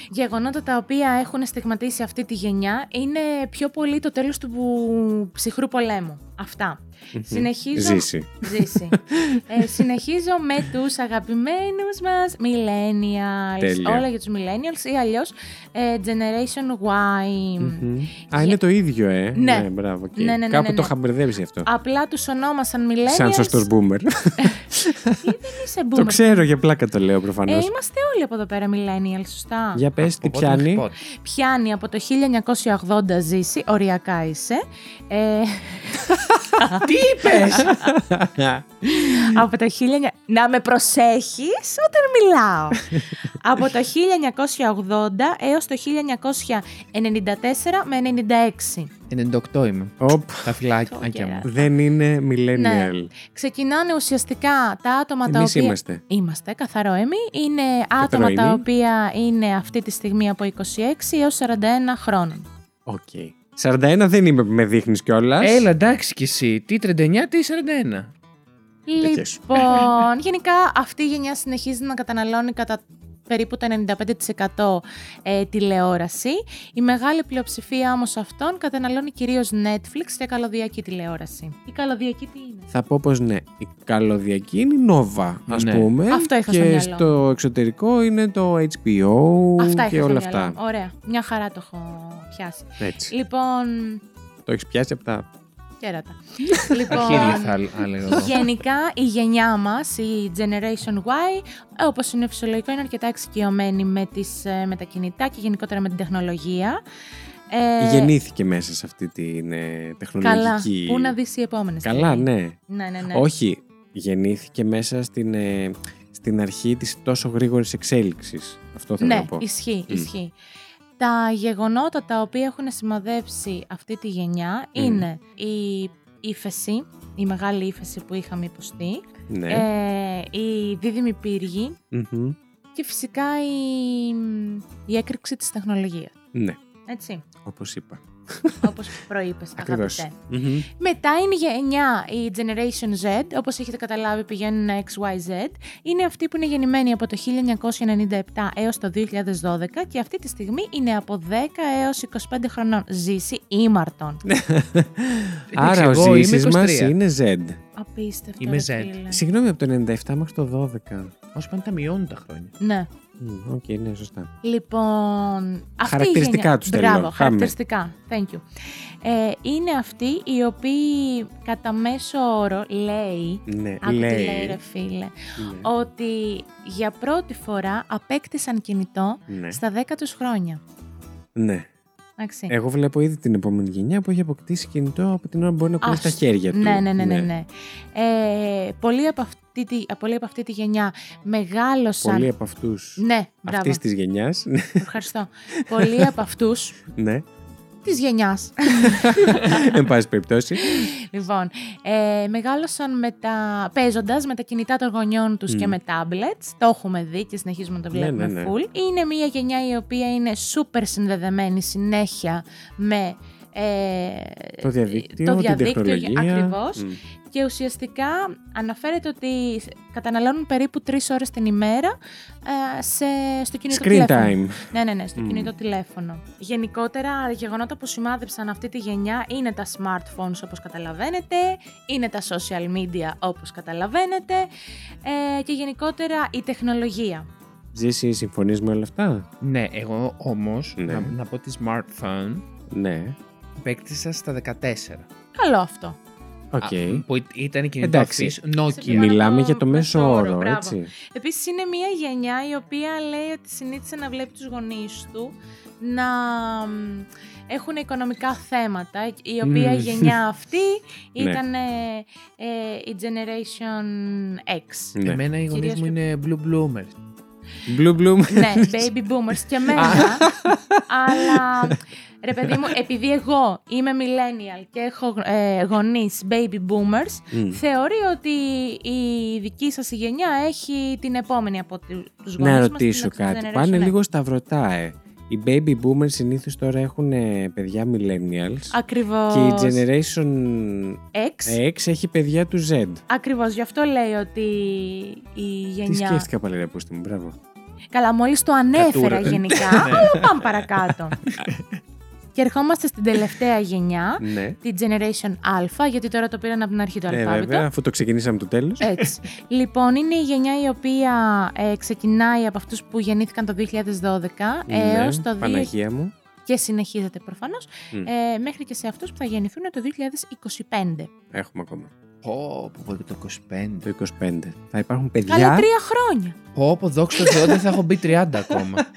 γεγονότα τα οποία έχουν στιγματίσει αυτή τη γενιά είναι πιο πολύ το τέλος του ψυχρού πολέμου. Αυτά. Μμμ. Συνεχίζω... Ζήση. Ζήση. ε, συνεχίζω με τους αγαπημένους μας millennials. Τέλεια. Όλα για τους millennials ή αλλιώς ε, Generation Y. Μμμ. Α, είναι το ίδιο, ε. Ναι. μπράβο. οκ. Ναι, ναι, ναι, Κάπου ναι, το ναι. είχα μπερδέψει αυτό. Απλά τους ονόμασαν millennials. Σαν σωστός boomer. Ή δεν είσαι boomer. Το ξέρω για πλάκα το λέω προφανώς. Ε, είμαστε όλοι από εδώ πέρα millennial, σωστά. Για πες, τι Από πότε μέχρι πιάνει. πότε. Πιάνει από το 1980 Ζήση, οριακά είσαι. Ε, Τι είπες! από το 1900... Να με προσέχεις όταν μιλάω. από το 1980 έως το 1994 με 96. 98 είμαι. Οπ, Τα φυλάκια κέρα. μου. δεν είναι millennial. Ναι. Ξεκινάνε ουσιαστικά τα άτομα τα Εμείς οποία... είμαστε. Είμαστε, καθαρό εμεί. Είναι άτομα τα Κατεροήμοι. οποία είναι αυτή τη στιγμή από 26 έως 41 χρόνων. Οκ. 41 δεν είμαι που με δείχνεις κιόλας. Έλα, εντάξει κι εσύ. Τι 39, τι 41. Τέτοιες. Λοιπόν, γενικά αυτή η γενιά συνεχίζει να καταναλώνει κατά περίπου το 95% ε, τηλεόραση. Η μεγάλη πλειοψηφία όμως αυτών καταναλώνει κυρίως Netflix και καλωδιακή τηλεόραση. Η καλωδιακή τι είναι; Θα πω πως ναι. Η καλωδιακή είναι η Nova, ας Ναι. πούμε. Αυτό είχα στο Και μυαλό. στο εξωτερικό είναι το HBO Αυτά και είχα όλα στο μυαλό. αυτά. Ωραία. Μια χαρά το έχω πιάσει. Έτσι. Λοιπόν, Το έχεις πιάσει από τα. Κέρατα. Αρχίδια λοιπόν, θα άλ- έλεγα εγώ. Γενικά η γενιά μας, η Generation Y, όπως είναι φυσιολογικό, είναι αρκετά εξοικειωμένη με, τις, ε, με τα κινητά και γενικότερα με την τεχνολογία. Ε, Γεννήθηκε μέσα σε αυτή την ε, τεχνολογική. Καλά, πού να δεις οι επόμενες. Καλά, δηλαδή. ναι. Ναι, ναι, ναι. Όχι, γεννήθηκε μέσα στην, ε, στην αρχή της τόσο γρήγορης εξέλιξης. Αυτό θέλω ναι, να πω. ισχύει, Μμ. ισχύει. Τα γεγονότα τα οποία έχουν σημαδέψει αυτή τη γενιά Μμ. είναι η ύφεση, η μεγάλη ύφεση που είχαμε υποστεί, Ναι. ε, η δίδυμη πύργη Μμμ. και φυσικά η, η έκρηξη της τεχνολογίας. Ναι, Έτσι, όπως είπα. Όπως προείπες, Ακριβώς. αγαπητέ. Μμμ. Μετά είναι η γενιά, η Generation Z, όπως έχετε καταλάβει πηγαίνουν XYZ. Είναι αυτή που είναι γεννημένη από το 1997 έως το 2012 και αυτή τη στιγμή είναι από 10 έως 25 χρονών. Ζήση ήμαρτον. Άρα ο εγώ είμαι Ζήσης μας 23. είναι Z. Απίστευτο. Είμαι ρε Z. φίλε. Συγγνώμη, από το 97 μέχρι το 12. Όσο πάνε τα μειώνουν τα χρόνια. Ναι. Μμ, Οκ, ναι, σωστά. Λοιπόν, αυτή Χαρακτηριστικά η γενιά... τους θέλω, Μπράβο, πάμε. χαρακτηριστικά. Thank you. Ε, είναι αυτοί οι οποίοι κατά μέσο όρο λέει, Ναι, άκου τι λέει. λέει ρε φίλε, Ναι. ότι για πρώτη φορά απέκτησαν κινητό Ναι. στα 10 τους χρόνια. ναι. Εντάξει. Εγώ βλέπω ήδη την επόμενη γενιά που έχει αποκτήσει κινητό από την ώρα που μπορεί να κουνεί Ας- στα χέρια του. Ναι, ναι, ναι, ναι. ναι. Ε, πολλοί, από αυτή τη, πολλοί από αυτή τη γενιά μεγάλωσαν... Πολλοί από αυτούς Ναι, μπράβο. αυτή της γενιάς. Ευχαριστώ. πολλοί από αυτούς ναι. της γενιάς. Εν πάση περιπτώσει. λοιπόν, ε, μεγάλωσαν με τα, παίζοντας με τα κινητά των γονιών τους και Μμ. με tablets. Το έχουμε δει και συνεχίζουμε να το Ναι, βλέπουμε ναι, ναι. full. Είναι μια γενιά η οποία είναι super συνδεδεμένη συνέχεια με ε, Το διαδίκτυο, το την διαδίκτυο τεχνολογία. ακριβώς. Μμ. Και ουσιαστικά αναφέρεται ότι καταναλώνουν περίπου τρεις ώρες την ημέρα ε, σε, στο κινητό Screen τηλέφωνο. time. Ναι, ναι, ναι, στο Μμμ. κινητό τηλέφωνο. Γενικότερα, γεγονότα που σημάδεψαν αυτή τη γενιά είναι τα smartphones όπως καταλαβαίνετε, είναι τα social media όπως καταλαβαίνετε ε, και γενικότερα η τεχνολογία. Ζήση, συμφωνείς με όλα αυτά; Ναι, εγώ όμως, Ναι. να, να πω ότι smartphone, Ναι. απέκτησα στα 14. Καλό αυτό. Οκ. Α, που ή- ήταν κινητό Εντάξει. αφής Nokia. Μιλάμε Μιλάμε το για το μέσο μέσο όρο, όρο, μπράβο. έτσι. Επίσης είναι μια γενιά η οποία λέει ότι συνήθισε να βλέπει τους γονείς του να μ, έχουν οικονομικά θέματα, η οποία Μμμ. η γενιά αυτή Ναι. ήταν ε, ε, η Generation X. Ναι. Εμένα οι γονείς Κυρίως μου πιο- είναι blue bloomers. Blue Bloom. ναι, baby boomers και εμένα, αλλά ρε παιδί μου, επειδή εγώ είμαι millennial και έχω ε, γονείς baby boomers, Μμ. θεωρεί ότι η δική σας η γενιά έχει την επόμενη από του- τους γονείς Να μας, ρωτήσω την next κάτι. generation, Πάνε ναι. λίγο σταυρωτά, ε. Οι baby boomers συνήθως τώρα έχουν ε, παιδιά millennials. Ακριβώς. Και η generation X. X έχει παιδιά του Z. Ακριβώς, γι' αυτό λέει ότι η Τι γενιά... σκέφτηκα πάλι ρε πούστη μου, μπράβο. Καλά, μόλις το ανέφερα Κατούρα. γενικά, Ναι. αλλά πάμε παρακάτω. και ερχόμαστε στην τελευταία γενιά, Ναι. τη Generation Α, γιατί τώρα το πήραν από την αρχή το Ε, αλφάβητο. βέβαια, αφού το ξεκινήσαμε το τέλος. Έτσι. λοιπόν, είναι η γενιά η οποία ε, ξεκινάει από αυτούς που γεννήθηκαν το 2012 Ναι, έως το 2 Παναγία μου. και συνεχίζεται προφανώς, Μμ. ε, μέχρι και σε αυτούς που θα γεννηθούν το 2025. Έχουμε ακόμα. Πω, πω, πω, το 25. Το 25. Θα υπάρχουν Καλά παιδιά. τρία χρόνια. Πω, πω, δόξα τω Θεώ, δεν θα έχω μπει 30 ακόμα.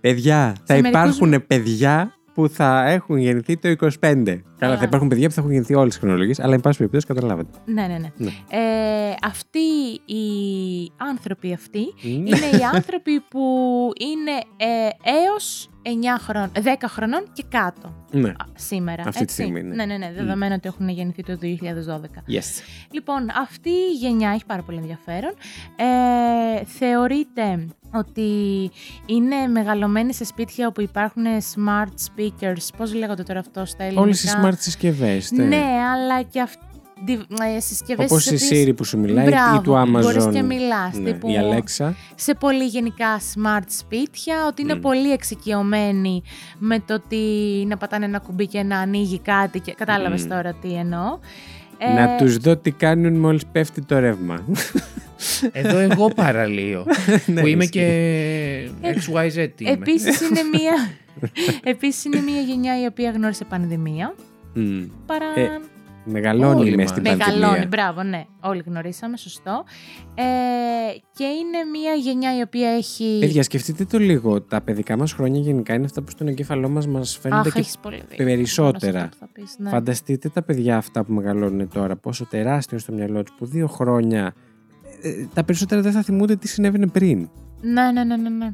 Παιδιά. Θα μερικούς- υπάρχουν παιδιά που θα έχουν γεννηθεί το 25. Καλά, θα υπάρχουν παιδιά που θα έχουν γεννηθεί όλες τις χρονολογίες, αλλά εν πάση περιπτώσει καταλάβατε. Ναι, ναι, ναι. Ναι. Ε, αυτοί οι άνθρωποι αυτοί Ναι. είναι οι άνθρωποι που είναι ε, έως 9 χρόνων, 10 χρονών και κάτω Ναι. α, σήμερα. Αυτή τη έτσι. στιγμή, ναι. Ναι, ναι, ναι, δεδομένου ότι έχουν γεννηθεί το 2012. Yes. Λοιπόν, αυτή η γενιά έχει πάρα πολύ ενδιαφέρον. Ε, θεωρείται ότι είναι μεγαλωμένοι σε σπίτια όπου υπάρχουν smart speakers. Πώς λέγονται τώρα αυτό στα ελληνικά; Όλες οι smart συσκευές. Ναι, αλλά και αυτοί ε, συσκευές Όπως στις η οποίες- Siri που σου μιλάει ή Μπράβο, του Amazon. μπορείς και μιλάς, Ναι, τύπου- Η Alexa. σε πολύ γενικά smart σπίτια, ότι είναι Μμ. πολύ εξοικειωμένοι με το ότι να πατάνε ένα κουμπί και να ανοίγει κάτι. Και... Κατάλαβες Μμ. τώρα τι εννοώ. Να Ε, τους δω τι κάνουν μόλις πέφτει το ρεύμα. Εδώ εγώ παραλύω. Ναι, που είμαι ισχύει. και XYZ είμαι. Επίσης είναι μια... Επίσης είναι μια γενιά η οποία γνώρισε πανδημία. Μμ. Παρά... Ε, Μεγαλώνει Όλοι μες μας. στην Μεγαλώνει, πανδημία. μπράβο, ναι. Όλοι γνωρίσαμε, σωστό. Ε, και είναι μια γενιά η οποία έχει... Παιδιά, σκεφτείτε το λίγο. Τα παιδικά μας χρόνια γενικά είναι αυτά που στον εγκέφαλό μας μας φαίνονται Αχ, και έχεις πολύ δίκιο. περισσότερα. Αυτό που θα πεις, ναι. Φανταστείτε τα παιδιά αυτά που μεγαλώνουν τώρα, πόσο τεράστιο είναι στο μυαλό τους, που δύο χρόνια ε, τα περισσότερα δεν θα θυμούνται τι συνέβαινε πριν Ναι, ναι, ναι, ναι. ναι.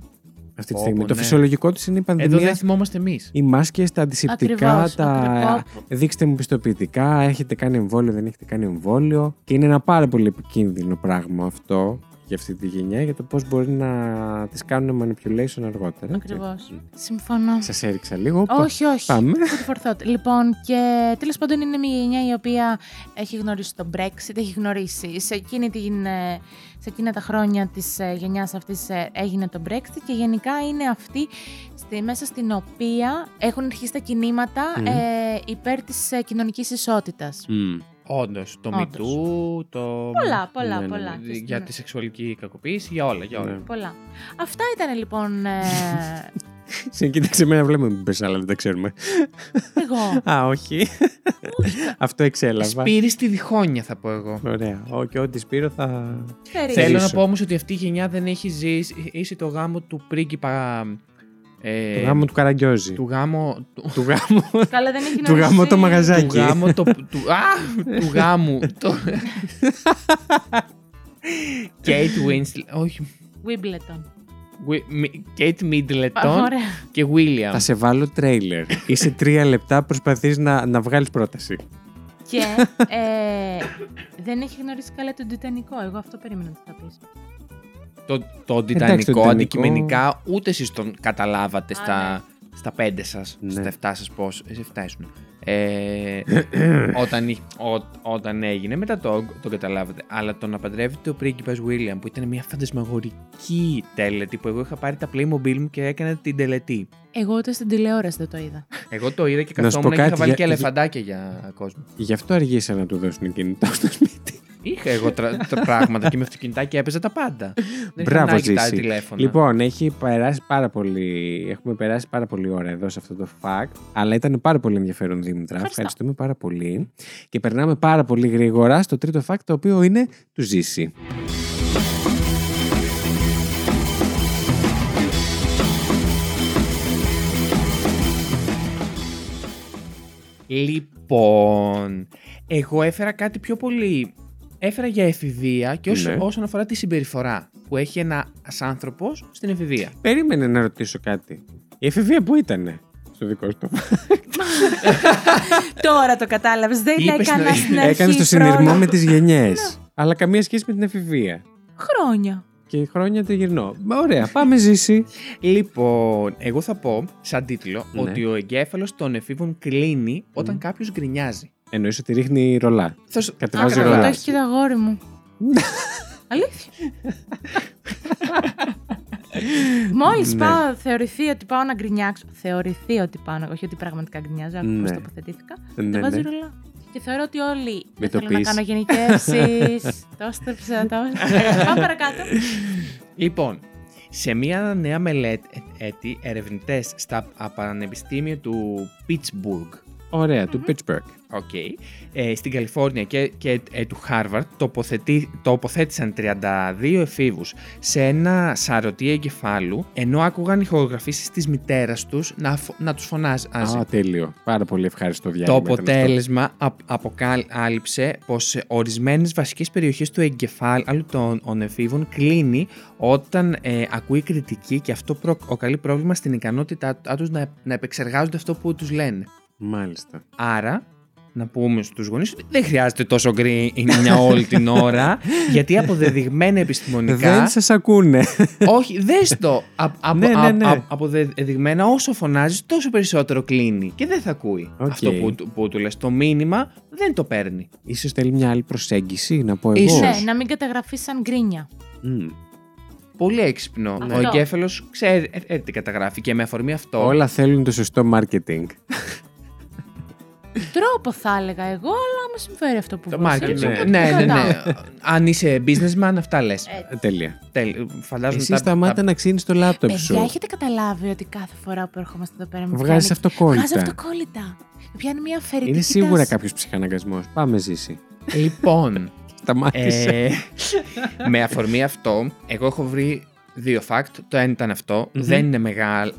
Αυτή τη Πω, στιγμή. πω, Το ναι. φυσιολογικό του είναι η Εδώ πανδημία. δεν θυμόμαστε εμείς. Οι μάσκες, τα αντισηπτικά, Ακριβώς, τα ακριβώς. δείξτε μου πιστοποιητικά, έχετε κάνει εμβόλιο, δεν έχετε κάνει εμβόλιο. Και είναι ένα πάρα πολύ επικίνδυνο πράγμα αυτό για αυτή τη γενιά, για το πώς μπορεί να τις κάνουν manipulation αργότερα. έτσι. Ακριβώς. Συμφωνώ. Σας έριξα λίγο. Όχι, όχι. Πάμε. Good for thought. Λοιπόν, και τέλος πάντων είναι μια γενιά η οποία έχει γνωρίσει το Brexit, έχει γνωρίσει. Σε, εκείνη την, ε, σε εκείνα τα χρόνια της γενιάς αυτής έγινε το Brexit και γενικά είναι αυτή στη, μέσα στην οποία έχουν αρχίσει τα κινήματα Μμμ. ε, υπέρ της ε, κοινωνικής ισότητας. Μμ. Όντως, το Όντως. MeToo, το. Πολλά, πολλά, Ναι, ναι, πολλά. ναι. Και στην- Για τη σεξουαλική κακοποίηση, για όλα, για όλα. Ναι. Πολλά. Αυτά ήταν λοιπόν. Ε, Σε κοίταξε εμένα, βλέπουμε μην πες άλλα, δεν τα ξέρουμε. εγώ. Α, όχι. Αυτό εξέλαβα. Σπύρι στη διχόνια, θα πω εγώ. Ωραία. Ω, και ό,τι Σπύρο θα... Περίμενε. Θέλω να Ζήσω. πω όμως ότι αυτή η γενιά δεν έχει ζήσει ίση το γάμο του πρίγκιπα. Ε, Το γάμο του Καραγκιόζη. Του γάμο. Του, Του γάμου. Καλά, δεν έχει Του γνωρίσει. γάμου το μαγαζάκι. του γάμο το. Του, α, του γάμου. το... Kate Winslet. Όχι. Wimbledon. Wi- Mi- Kate Middleton Ωραία. και William. Θα σε βάλω τρέιλερ. Είσαι τρία λεπτά, προσπαθείς να, να βγάλεις πρόταση. Και ε, δεν έχει γνωρίσει καλά τον Τιτανικό. Εγώ αυτό περίμενα ότι θα πει. Το, το Εντάξει, το Τιτανικό Τιτανικό- αντικειμενικά ούτε εσείς τον καταλάβατε Α, στα, στα πέντε σας, Ναι. στα εφτά σας πώς, σε εφτά ήσουν. Ε, όταν, εί- ό- όταν έγινε, μετά το, το καταλάβατε. Αλλά το να παντρεύεται ο πρίγκιπας William που ήταν μια φαντασμαγορική τέλετη που εγώ είχα πάρει τα Playmobil μου και έκανα την τελετή. Εγώ ούτε στην τηλεόραση δεν το είδα. Εγώ το είδα και Να σου πω καθόμουν και είχα κάτι, βάλει για- και ελεφαντάκια για κόσμο. Γι' αυτό αργήσα να του δώσουν κινητό στο σπίτι. Είχα εγώ τρα- τα πράγματα και με αυτοκινητάκι έπαιζα τα πάντα. Δεν είχα Μπράβο, ανάγκη τα Ζήση. τηλέφωνα. Λοιπόν, έχει περάσει πάρα πολύ. Έχουμε περάσει πάρα πολύ ώρα εδώ σε αυτό το fact. Αλλά ήταν πάρα πολύ ενδιαφέρον, Δήμητρα. Ευχαριστώ. Ευχαριστούμε πάρα πολύ. Και περνάμε πάρα πολύ γρήγορα στο τρίτο fact, το οποίο είναι του Ζήση. Λοιπόν, εγώ έφερα κάτι πιο πολύ. Έφερα για εφηβεία και όσο, Ναι. όσον αφορά τη συμπεριφορά που έχει ένα άνθρωπος στην εφηβεία. Περίμενε να ρωτήσω κάτι. Η εφηβεία που ήτανε στο δικό σου το Τώρα το κατάλαβες. Δεν Είπες έκανα να- στην αρχή. Έκανες το συνειρμό χρόνο. με τις γενιές. Αλλά καμία σχέση με την εφηβεία. Χρόνια. Και χρόνια τριγυρνώ. Μα Ωραία, πάμε ζήσει. Λοιπόν, εγώ θα πω σαν τίτλο Ναι. ότι ο εγκέφαλος των εφήβων κλείνει όταν Μμ. κάποιος γκρινιάζει. Εννοείς ότι ρίχνει ρολά. Θα σου- Κατεβάζει Α, Αυτό ρολά. το έχεις και το αγόρι μου. Αλήθεια. Μόλις Ναι. πάω, θεωρηθεί ότι πάω να γκρινιάξω. Θεωρηθεί ότι πάω να. Όχι ότι πραγματικά γκρινιάζω, άκου Ναι. πώς τοποθετήθηκα. Ναι, Το βάζει ναι. ρολά. Και θεωρώ ότι όλοι. Με Δεν το θέλω να πεις. κάνω γενικεύσεις. το έστρεψα. Το... Πάμε παρακάτω. Λοιπόν, σε μια νέα μελέτη, έρευνητέ στα α, πανεπιστήμια του Pittsburgh Ωραία, του Pittsburgh. OK. Ε, στην Καλιφόρνια και, και ε, του Χάρβαρντ τοποθετή, τοποθέτησαν 32 εφήβους σε ένα σαρωτή εγκεφάλου ενώ άκουγαν ηχογραφήσεις της μητέρας τους να, φω- να τους φωνάζει. Α, τέλειο. Πάρα πολύ ευχάριστο Το διάλειμμα. ήταν αυτό. αποτέλεσμα απ- αποκάλυψε πως σε ορισμένες βασικές περιοχές του εγκεφάλου των των εφήβων κλείνει όταν ε, ακούει κριτική και αυτό προκαλεί πρόβλημα στην ικανότητά τους να, να επεξεργάζονται αυτό που τους λένε. Μάλιστα. Άρα, να πούμε στους γονείς ότι δεν χρειάζεται τόσο γκρίνια όλη την ώρα, γιατί αποδεδειγμένα επιστημονικά... Δεν σας ακούνε. Όχι, δες το. Α, απο- Ναι, ναι, α- ναι. α- αποδεδειγμένα όσο φωνάζεις τόσο περισσότερο κλείνει και δεν θα ακούει Οκ. αυτό που, του- που του λες. Το μήνυμα δεν το παίρνει. Ίσως θέλει μια άλλη προσέγγιση, να πω εγώ. Ίσως. Ναι, να μην καταγραφείς σαν γκρίνια. Μμ. Πολύ έξυπνο. Αυτό. Ο εγκέφαλος ξέρει ε, ε, τι καταγράφει και με αφορμή αυτό... Όλα θέλουν το σωστό marketing. Τρόπο θα έλεγα εγώ, αλλά μου συμφέρει αυτό που Το βάζεις, marketing. έτσι, Ναι, οπότε ναι, ναι, κρατάω. ναι. Αν είσαι businessman, αυτά λες. Ε, Ε, Τέλεια. Τέλ, φαντάζομαι Εσύ τα- σταμάτα τα- να ξύνεις το λάπτοπ Παιδιά, σου. έχετε καταλάβει ότι κάθε φορά που ερχόμαστε εδώ πέρα με Βγάζεις πιάνει- αυτοκόλλητα. Βγάζει αυτοκόλλητα. Με πιάνει μια αφαιρετική Είναι σίγουρα τάση. κάποιος ψυχαναγκασμός. Πάμε ζήσει. Λοιπόν, Σταμάτησε. Ε, με αφορμή αυτό, εγώ έχω βρει δύο fact. Το ένα ήταν αυτό. Μμμ. Δεν είναι μεγάλα,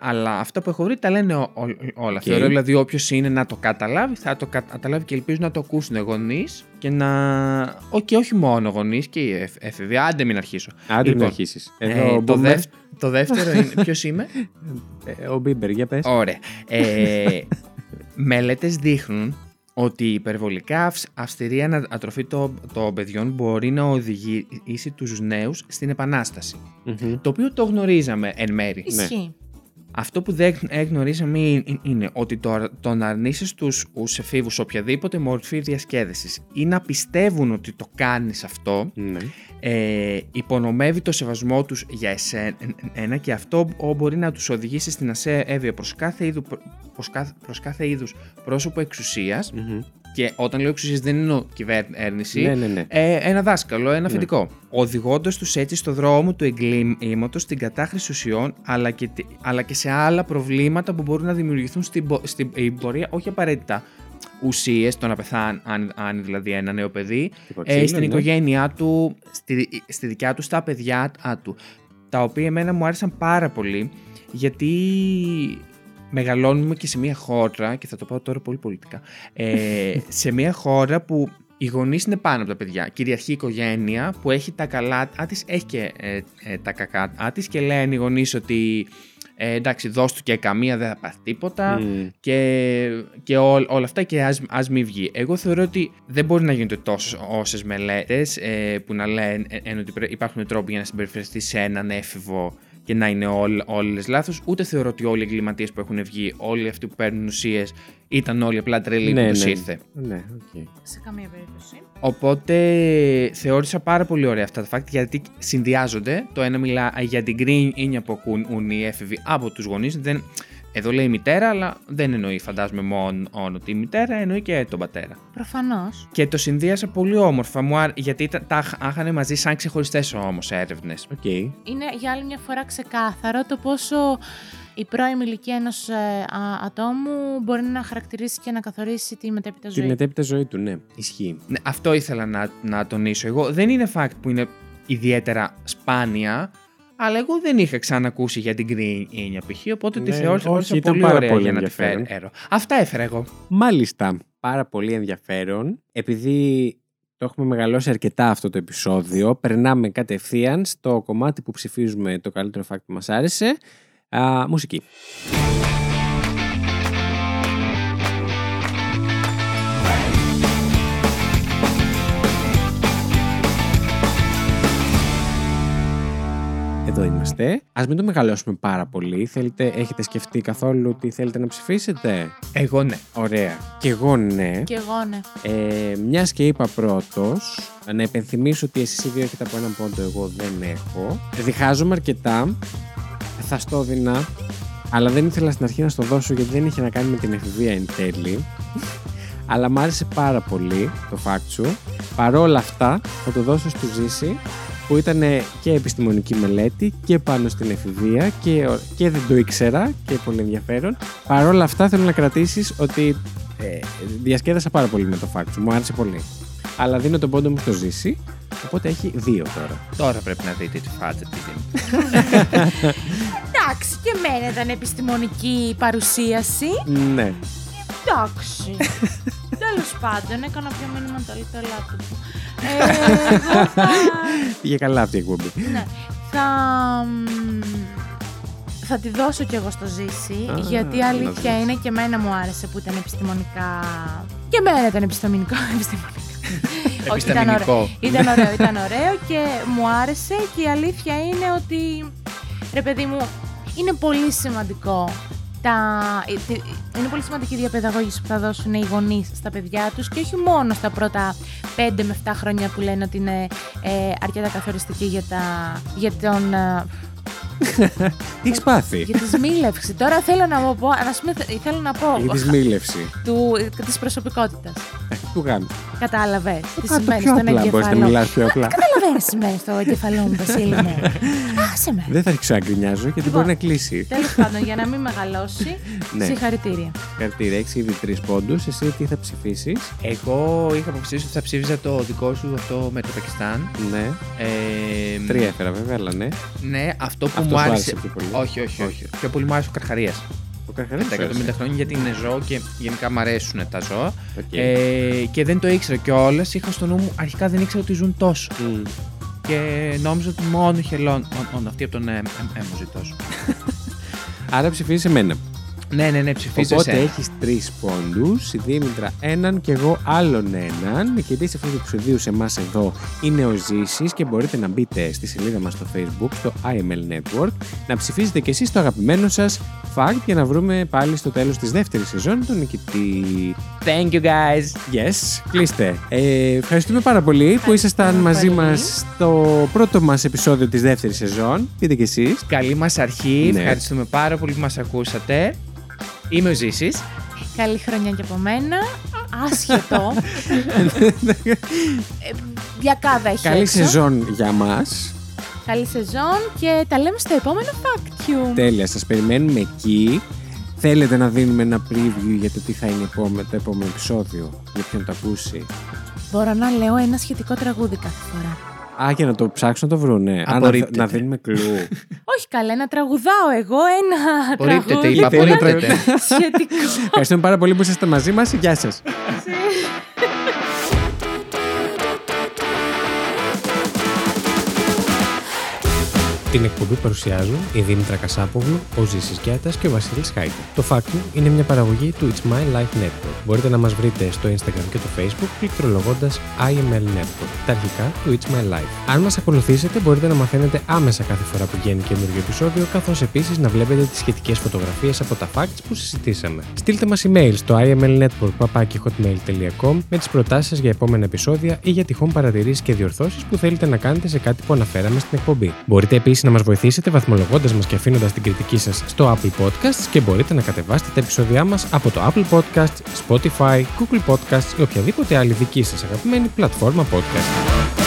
αλλά αυτά που έχω βρει τα λένε ό- ό- όλα. Οκ. Θεωρώ δηλαδή όποιος είναι να το καταλάβει, θα το καταλάβει και ελπίζω να το ακούσουν οι γονείς και να. Ω, και όχι μόνο γονείς και οι εφ- έφηβοι. Άντε μην αρχίσω. Άντε λοιπόν, να αρχίσεις. Ε, Εδώ ο το, Boomer. δεύ- το δεύτερο είναι. Ποιος είμαι; Ε, Ο Μπίμπερ, για πες. Ωραία. Ε, μελέτες δείχνουν ότι η υπερβολικά αυς- αυστηρή ανατροφή των των παιδιών μπορεί να οδηγήσει τους νέους στην επανάσταση. Μμμ. Το οποίο το γνωρίζαμε εν μέρη. Ναι. Ισχύει. Αυτό που δεν ε, γνωρίζαμε είναι- είναι ότι το, το να αρνήσεις τους ους εφήβους οποιαδήποτε μορφή διασκέδασης ή να πιστεύουν ότι το κάνεις αυτό Ναι. ε, υπονομεύει το σεβασμό τους για εσένα και αυτό ο- μπορεί να τους οδηγήσει στην ασέβεια προς κάθε, είδου, προς κάθε, προς κάθε είδους πρόσωπο εξουσίας Μμμ. Και όταν λέω εξουσίας δεν εννοώ κυβέρνηση Ναι, ναι, ναι. ε, ένα δάσκαλο, ένα Ναι. αφεντικό. Οδηγώντας τους έτσι στο δρόμο του εγκλήματος, στην κατάχρηση ουσιών, αλλά και, τη- αλλά και σε άλλα προβλήματα που μπορούν να δημιουργηθούν στην, πο- στην ε, πορεία, όχι απαραίτητα ουσίες, το να πεθάνει, αν, αν δηλαδή ένα νέο παιδί, Τίποτα ε, ξύλο, στην ναι. οικογένειά του, στη, στη δικιά του, στα παιδιά α, του. Τα οποία εμένα μου άρεσαν πάρα πολύ, γιατί μεγαλώνουμε και σε μια χώρα, και θα το πω τώρα πολύ πολιτικά, ε, σε μια χώρα που οι γονείς είναι πάνω από τα παιδιά. Κυριαρχεί η οικογένεια που έχει τα καλά της, έχει και ε, ε, τα κακά της και λένε οι γονείς ότι ε, εντάξει, δώσ' του και καμία, δεν θα πάθει τίποτα Μμ. και, και ό, όλα αυτά και ας, ας μην βγει. Εγώ θεωρώ ότι δεν μπορεί να γίνονται τόσες όσες μελέτες ε, που να λένε ε, ε, ότι πρέ- υπάρχουν τρόποι για να συμπεριφερθεί σε έναν έφηβο και να είναι όλ, όλες λάθος. Ούτε θεωρώ ότι όλοι οι εγκληματίες που έχουν βγει, όλοι αυτοί που παίρνουν ουσίες, ήταν όλοι απλά τρελοί Ναι, που τους ναι. ήρθε. Ναι, οκ. Σε καμία περίπτωση. Οπότε θεώρησα πάρα πολύ ωραία αυτά τα fact γιατί συνδυάζονται. Το ένα μιλά για την γκρίνια που ακούν οι έφηβοι από τους γονείς. Δεν, εδώ λέει μητέρα, αλλά δεν εννοεί φαντάζομαι μόνο τη μητέρα, εννοεί και τον πατέρα. Προφανώς. Και το συνδύασα πολύ όμορφα μου, άρ- γιατί τα, τα είχαν μαζί σαν ξεχωριστές όμως έρευνες. Οκ. Είναι για άλλη μια φορά ξεκάθαρο το πόσο η πρώιμη ηλικία ενός ατόμου μπορεί να χαρακτηρίσει και να καθορίσει τη μετέπειτα Τη ζωή. μετέπειτα ζωή του, ναι. Ισχύει. Ναι, αυτό ήθελα να, να τονίσω εγώ. Δεν είναι fact που είναι ιδιαίτερα σπάνια, αλλά εγώ δεν είχα ξανακούσει για την γκρίνια π.χ. Οπότε τη Ναι, θεώρησα όχι, θεώρησα ήταν πολύ πάρα ωραία πολύ για να τη ενδιαφέρον. φέρω. Αυτά έφερα εγώ. Μάλιστα. Πάρα πολύ ενδιαφέρον. Επειδή το έχουμε μεγαλώσει αρκετά αυτό το επεισόδιο, περνάμε κατευθείαν στο κομμάτι που ψηφίζουμε το καλύτερο fact που μας άρεσε. Α, μουσική. Εδώ είμαστε. Ας μην το μεγαλώσουμε πάρα πολύ. Θέλετε, έχετε σκεφτεί καθόλου τι θέλετε να ψηφίσετε; Εγώ ναι. Ωραία. Και εγώ ναι. Και εγώ ναι. Ε, Μιας και είπα πρώτος, να υπενθυμίσω ότι εσείς οι δύο έχετε από έναν πόντο, εγώ δεν έχω. Διχάζομαι αρκετά. Θα στο έδινα, αλλά δεν ήθελα στην αρχή να στο δώσω γιατί δεν είχε να κάνει με την εφηβεία εν τέλει. αλλά μ' άρεσε πάρα πολύ το fact σου. Παρόλα αυτά, θα το δώσω στο ζήσει που ήταν και επιστημονική μελέτη και πάνω στην εφηβεία και, και δεν το ήξερα και πολύ ενδιαφέρον. Παρ' όλα αυτά θέλω να κρατήσεις ότι ε, διασκέδασα πάρα πολύ με το fact μου άρεσε πολύ. Αλλά δίνω τον πόντο μου στο ζήσει, οπότε έχει δύο τώρα. Τώρα πρέπει να δείτε τι φάτσα τι δίνει. Εντάξει, και εμένα ήταν επιστημονική η παρουσίαση. Ναι. Εντάξει. Τέλος πάντων, έκανα πιο μήνυμα το το λάπτοπ μου. Ε, εγώ θα... Πήγε καλά αυτή η εκπομπή. ναι, θα... μ, Θα τη δώσω κι εγώ στο ζήσει, Α, γιατί η να αλήθεια δεις. είναι και εμένα μου άρεσε που ήταν επιστημονικά. Και εμένα ήταν επιστημονικό. επιστημονικό. Όχι, ήταν ωραίο. Επιστημονικό. Ήταν ωραίο, ήταν ωραίο και μου άρεσε και η αλήθεια είναι ότι, ρε παιδί μου, είναι πολύ σημαντικό τα... ε, τε- Είναι πολύ σημαντική η διαπαιδαγώγηση που θα δώσουν οι γονείς στα παιδιά τους και όχι μόνο στα πρώτα 5 με 7 χρόνια που λένε ότι είναι ε, αρκετά καθοριστική για, τα, για τον... ε, Τι έχεις πάθει; για τη σμήλευση. Τώρα θέλω να μου πω, να σου με- θέλω να πω για τη σμήλευση. του, της προσωπικότητας. Ε, Του γάμου. Κατάλαβες τι Κάτω σημαίνει πιο στον απλά, μπορείς να εγκεφαλό. μιλάς πιο απλά. Καταλαβαίνεις τι σημαίνει στο εγκεφαλό μου, Βασίλη μου. Άσε με. Δεν θα αρχίσω να γκρινιάζω γιατί Λοιπόν. μπορεί να κλείσει. Τέλος πάντων, για να μην μεγαλώσει, Ναι. συγχαρητήρια. Καρτήρα, έχεις ήδη τρεις πόντους. Εσύ τι θα ψηφίσεις; Εγώ είχα αποφασίσει ότι θα ψήφιζα το δικό σου αυτό με το Πακιστάν. Ναι. Ε, Τρία έφερα βέβαια, αλλά ναι. Ναι, αυτό που Αυτός μου σου άρεσε άρεσε. πιο πολύ. Όχι, όχι, όχι. Πιο πολύ μου άρεσε ο Καρχαρίας. Ο Καρχαρία. Τα 150 χρόνια γιατί είναι ζώο και γενικά μου αρέσουν τα ζώα. Οκ. Ε, και δεν το ήξερα κιόλας. Είχα στο νου μου, αρχικά δεν ήξερα ότι ζουν τόσο. Μμ. Και νόμιζα ότι μόνο χελών. Μόνο αυτοί από τον ε, ε, ε, μου ζητώ. Άρα ψηφίζεις εμένα. Ναι, ναι, ναι, ψηφίζω Οπότε εσένα. έχεις τρεις πόντους. Η Δήμητρα έναν και εγώ άλλον έναν. Η κερδίση αυτού του επεισοδίου σε εμάς εδώ είναι ο Ζήσης και μπορείτε να μπείτε στη σελίδα μας στο Facebook, στο IML Network, να ψηφίζετε και εσείς το αγαπημένο σας fact για να βρούμε πάλι στο τέλος της δεύτερης σεζόν τον νικητή. Thank you guys. Yes, κλείστε. Ε, ευχαριστούμε πάρα πολύ που ήσασταν μαζί πολύ. μας στο πρώτο μας επεισόδιο της δεύτερης σεζόν. Πείτε κι εσείς. Καλή μας αρχή. Ναι. Ευχαριστούμε πάρα πολύ που μας ακούσατε. Είμαι ο Ζήσης. Καλή χρονιά και από μένα. Άσχετο. ε, διακάδα έχει Καλή έξω. σεζόν για μας. Καλή σεζόν και τα λέμε στο επόμενο Fact You. Τέλεια, σας περιμένουμε εκεί. Θέλετε να δίνουμε ένα preview για το τι θα είναι επόμε- το επόμενο επεισόδιο, για ποιον το ακούσει; Μπορώ να λέω ένα σχετικό τραγούδι κάθε φορά. Α, και να το ψάξουν να το βρούνε. Α, να, Απορρίπτεται. να δίνουμε κλου. Όχι καλά, να τραγουδάω εγώ ένα Απορρίπτεται, τραγούδι. είπα, που να είναι απορρίπτεται. Σχετικό. Ευχαριστούμε πάρα πολύ που ήσασταν μαζί μας. Γεια σας. Την εκπομπή παρουσιάζουν η Δήμητρα Κασάπογλου, ο Ζήσης Γιάτας και ο Βασίλης Χάιντ. Το Fact You είναι μια παραγωγή του It's My Life Network. Μπορείτε να μας βρείτε στο Instagram και το Facebook πληκτρολογώντας IML Network, τα αρχικά του It's My Life. Αν μας ακολουθήσετε μπορείτε να μαθαίνετε άμεσα κάθε φορά που βγαίνει καινούργιο επεισόδιο, καθώς επίσης να βλέπετε τις σχετικές φωτογραφίες από τα facts που συζητήσαμε. Στείλτε μας email στο imlnetwork.hotmail.com με τις προτάσεις σας για επόμενα επεισόδια ή για τυχόν παρατηρήσεις και διορθώσεις που θέλετε να κάνετε σε κάτι που αναφέραμε στην εκπομπή. Μπορείτε επίσης να μας βοηθήσετε βαθμολογώντας μας και αφήνοντας την κριτική σας στο Apple Podcasts και μπορείτε να κατεβάσετε τα επεισόδια μας από το Apple Podcasts, Spotify, Google Podcasts ή οποιαδήποτε άλλη δική σας αγαπημένη πλατφόρμα podcast.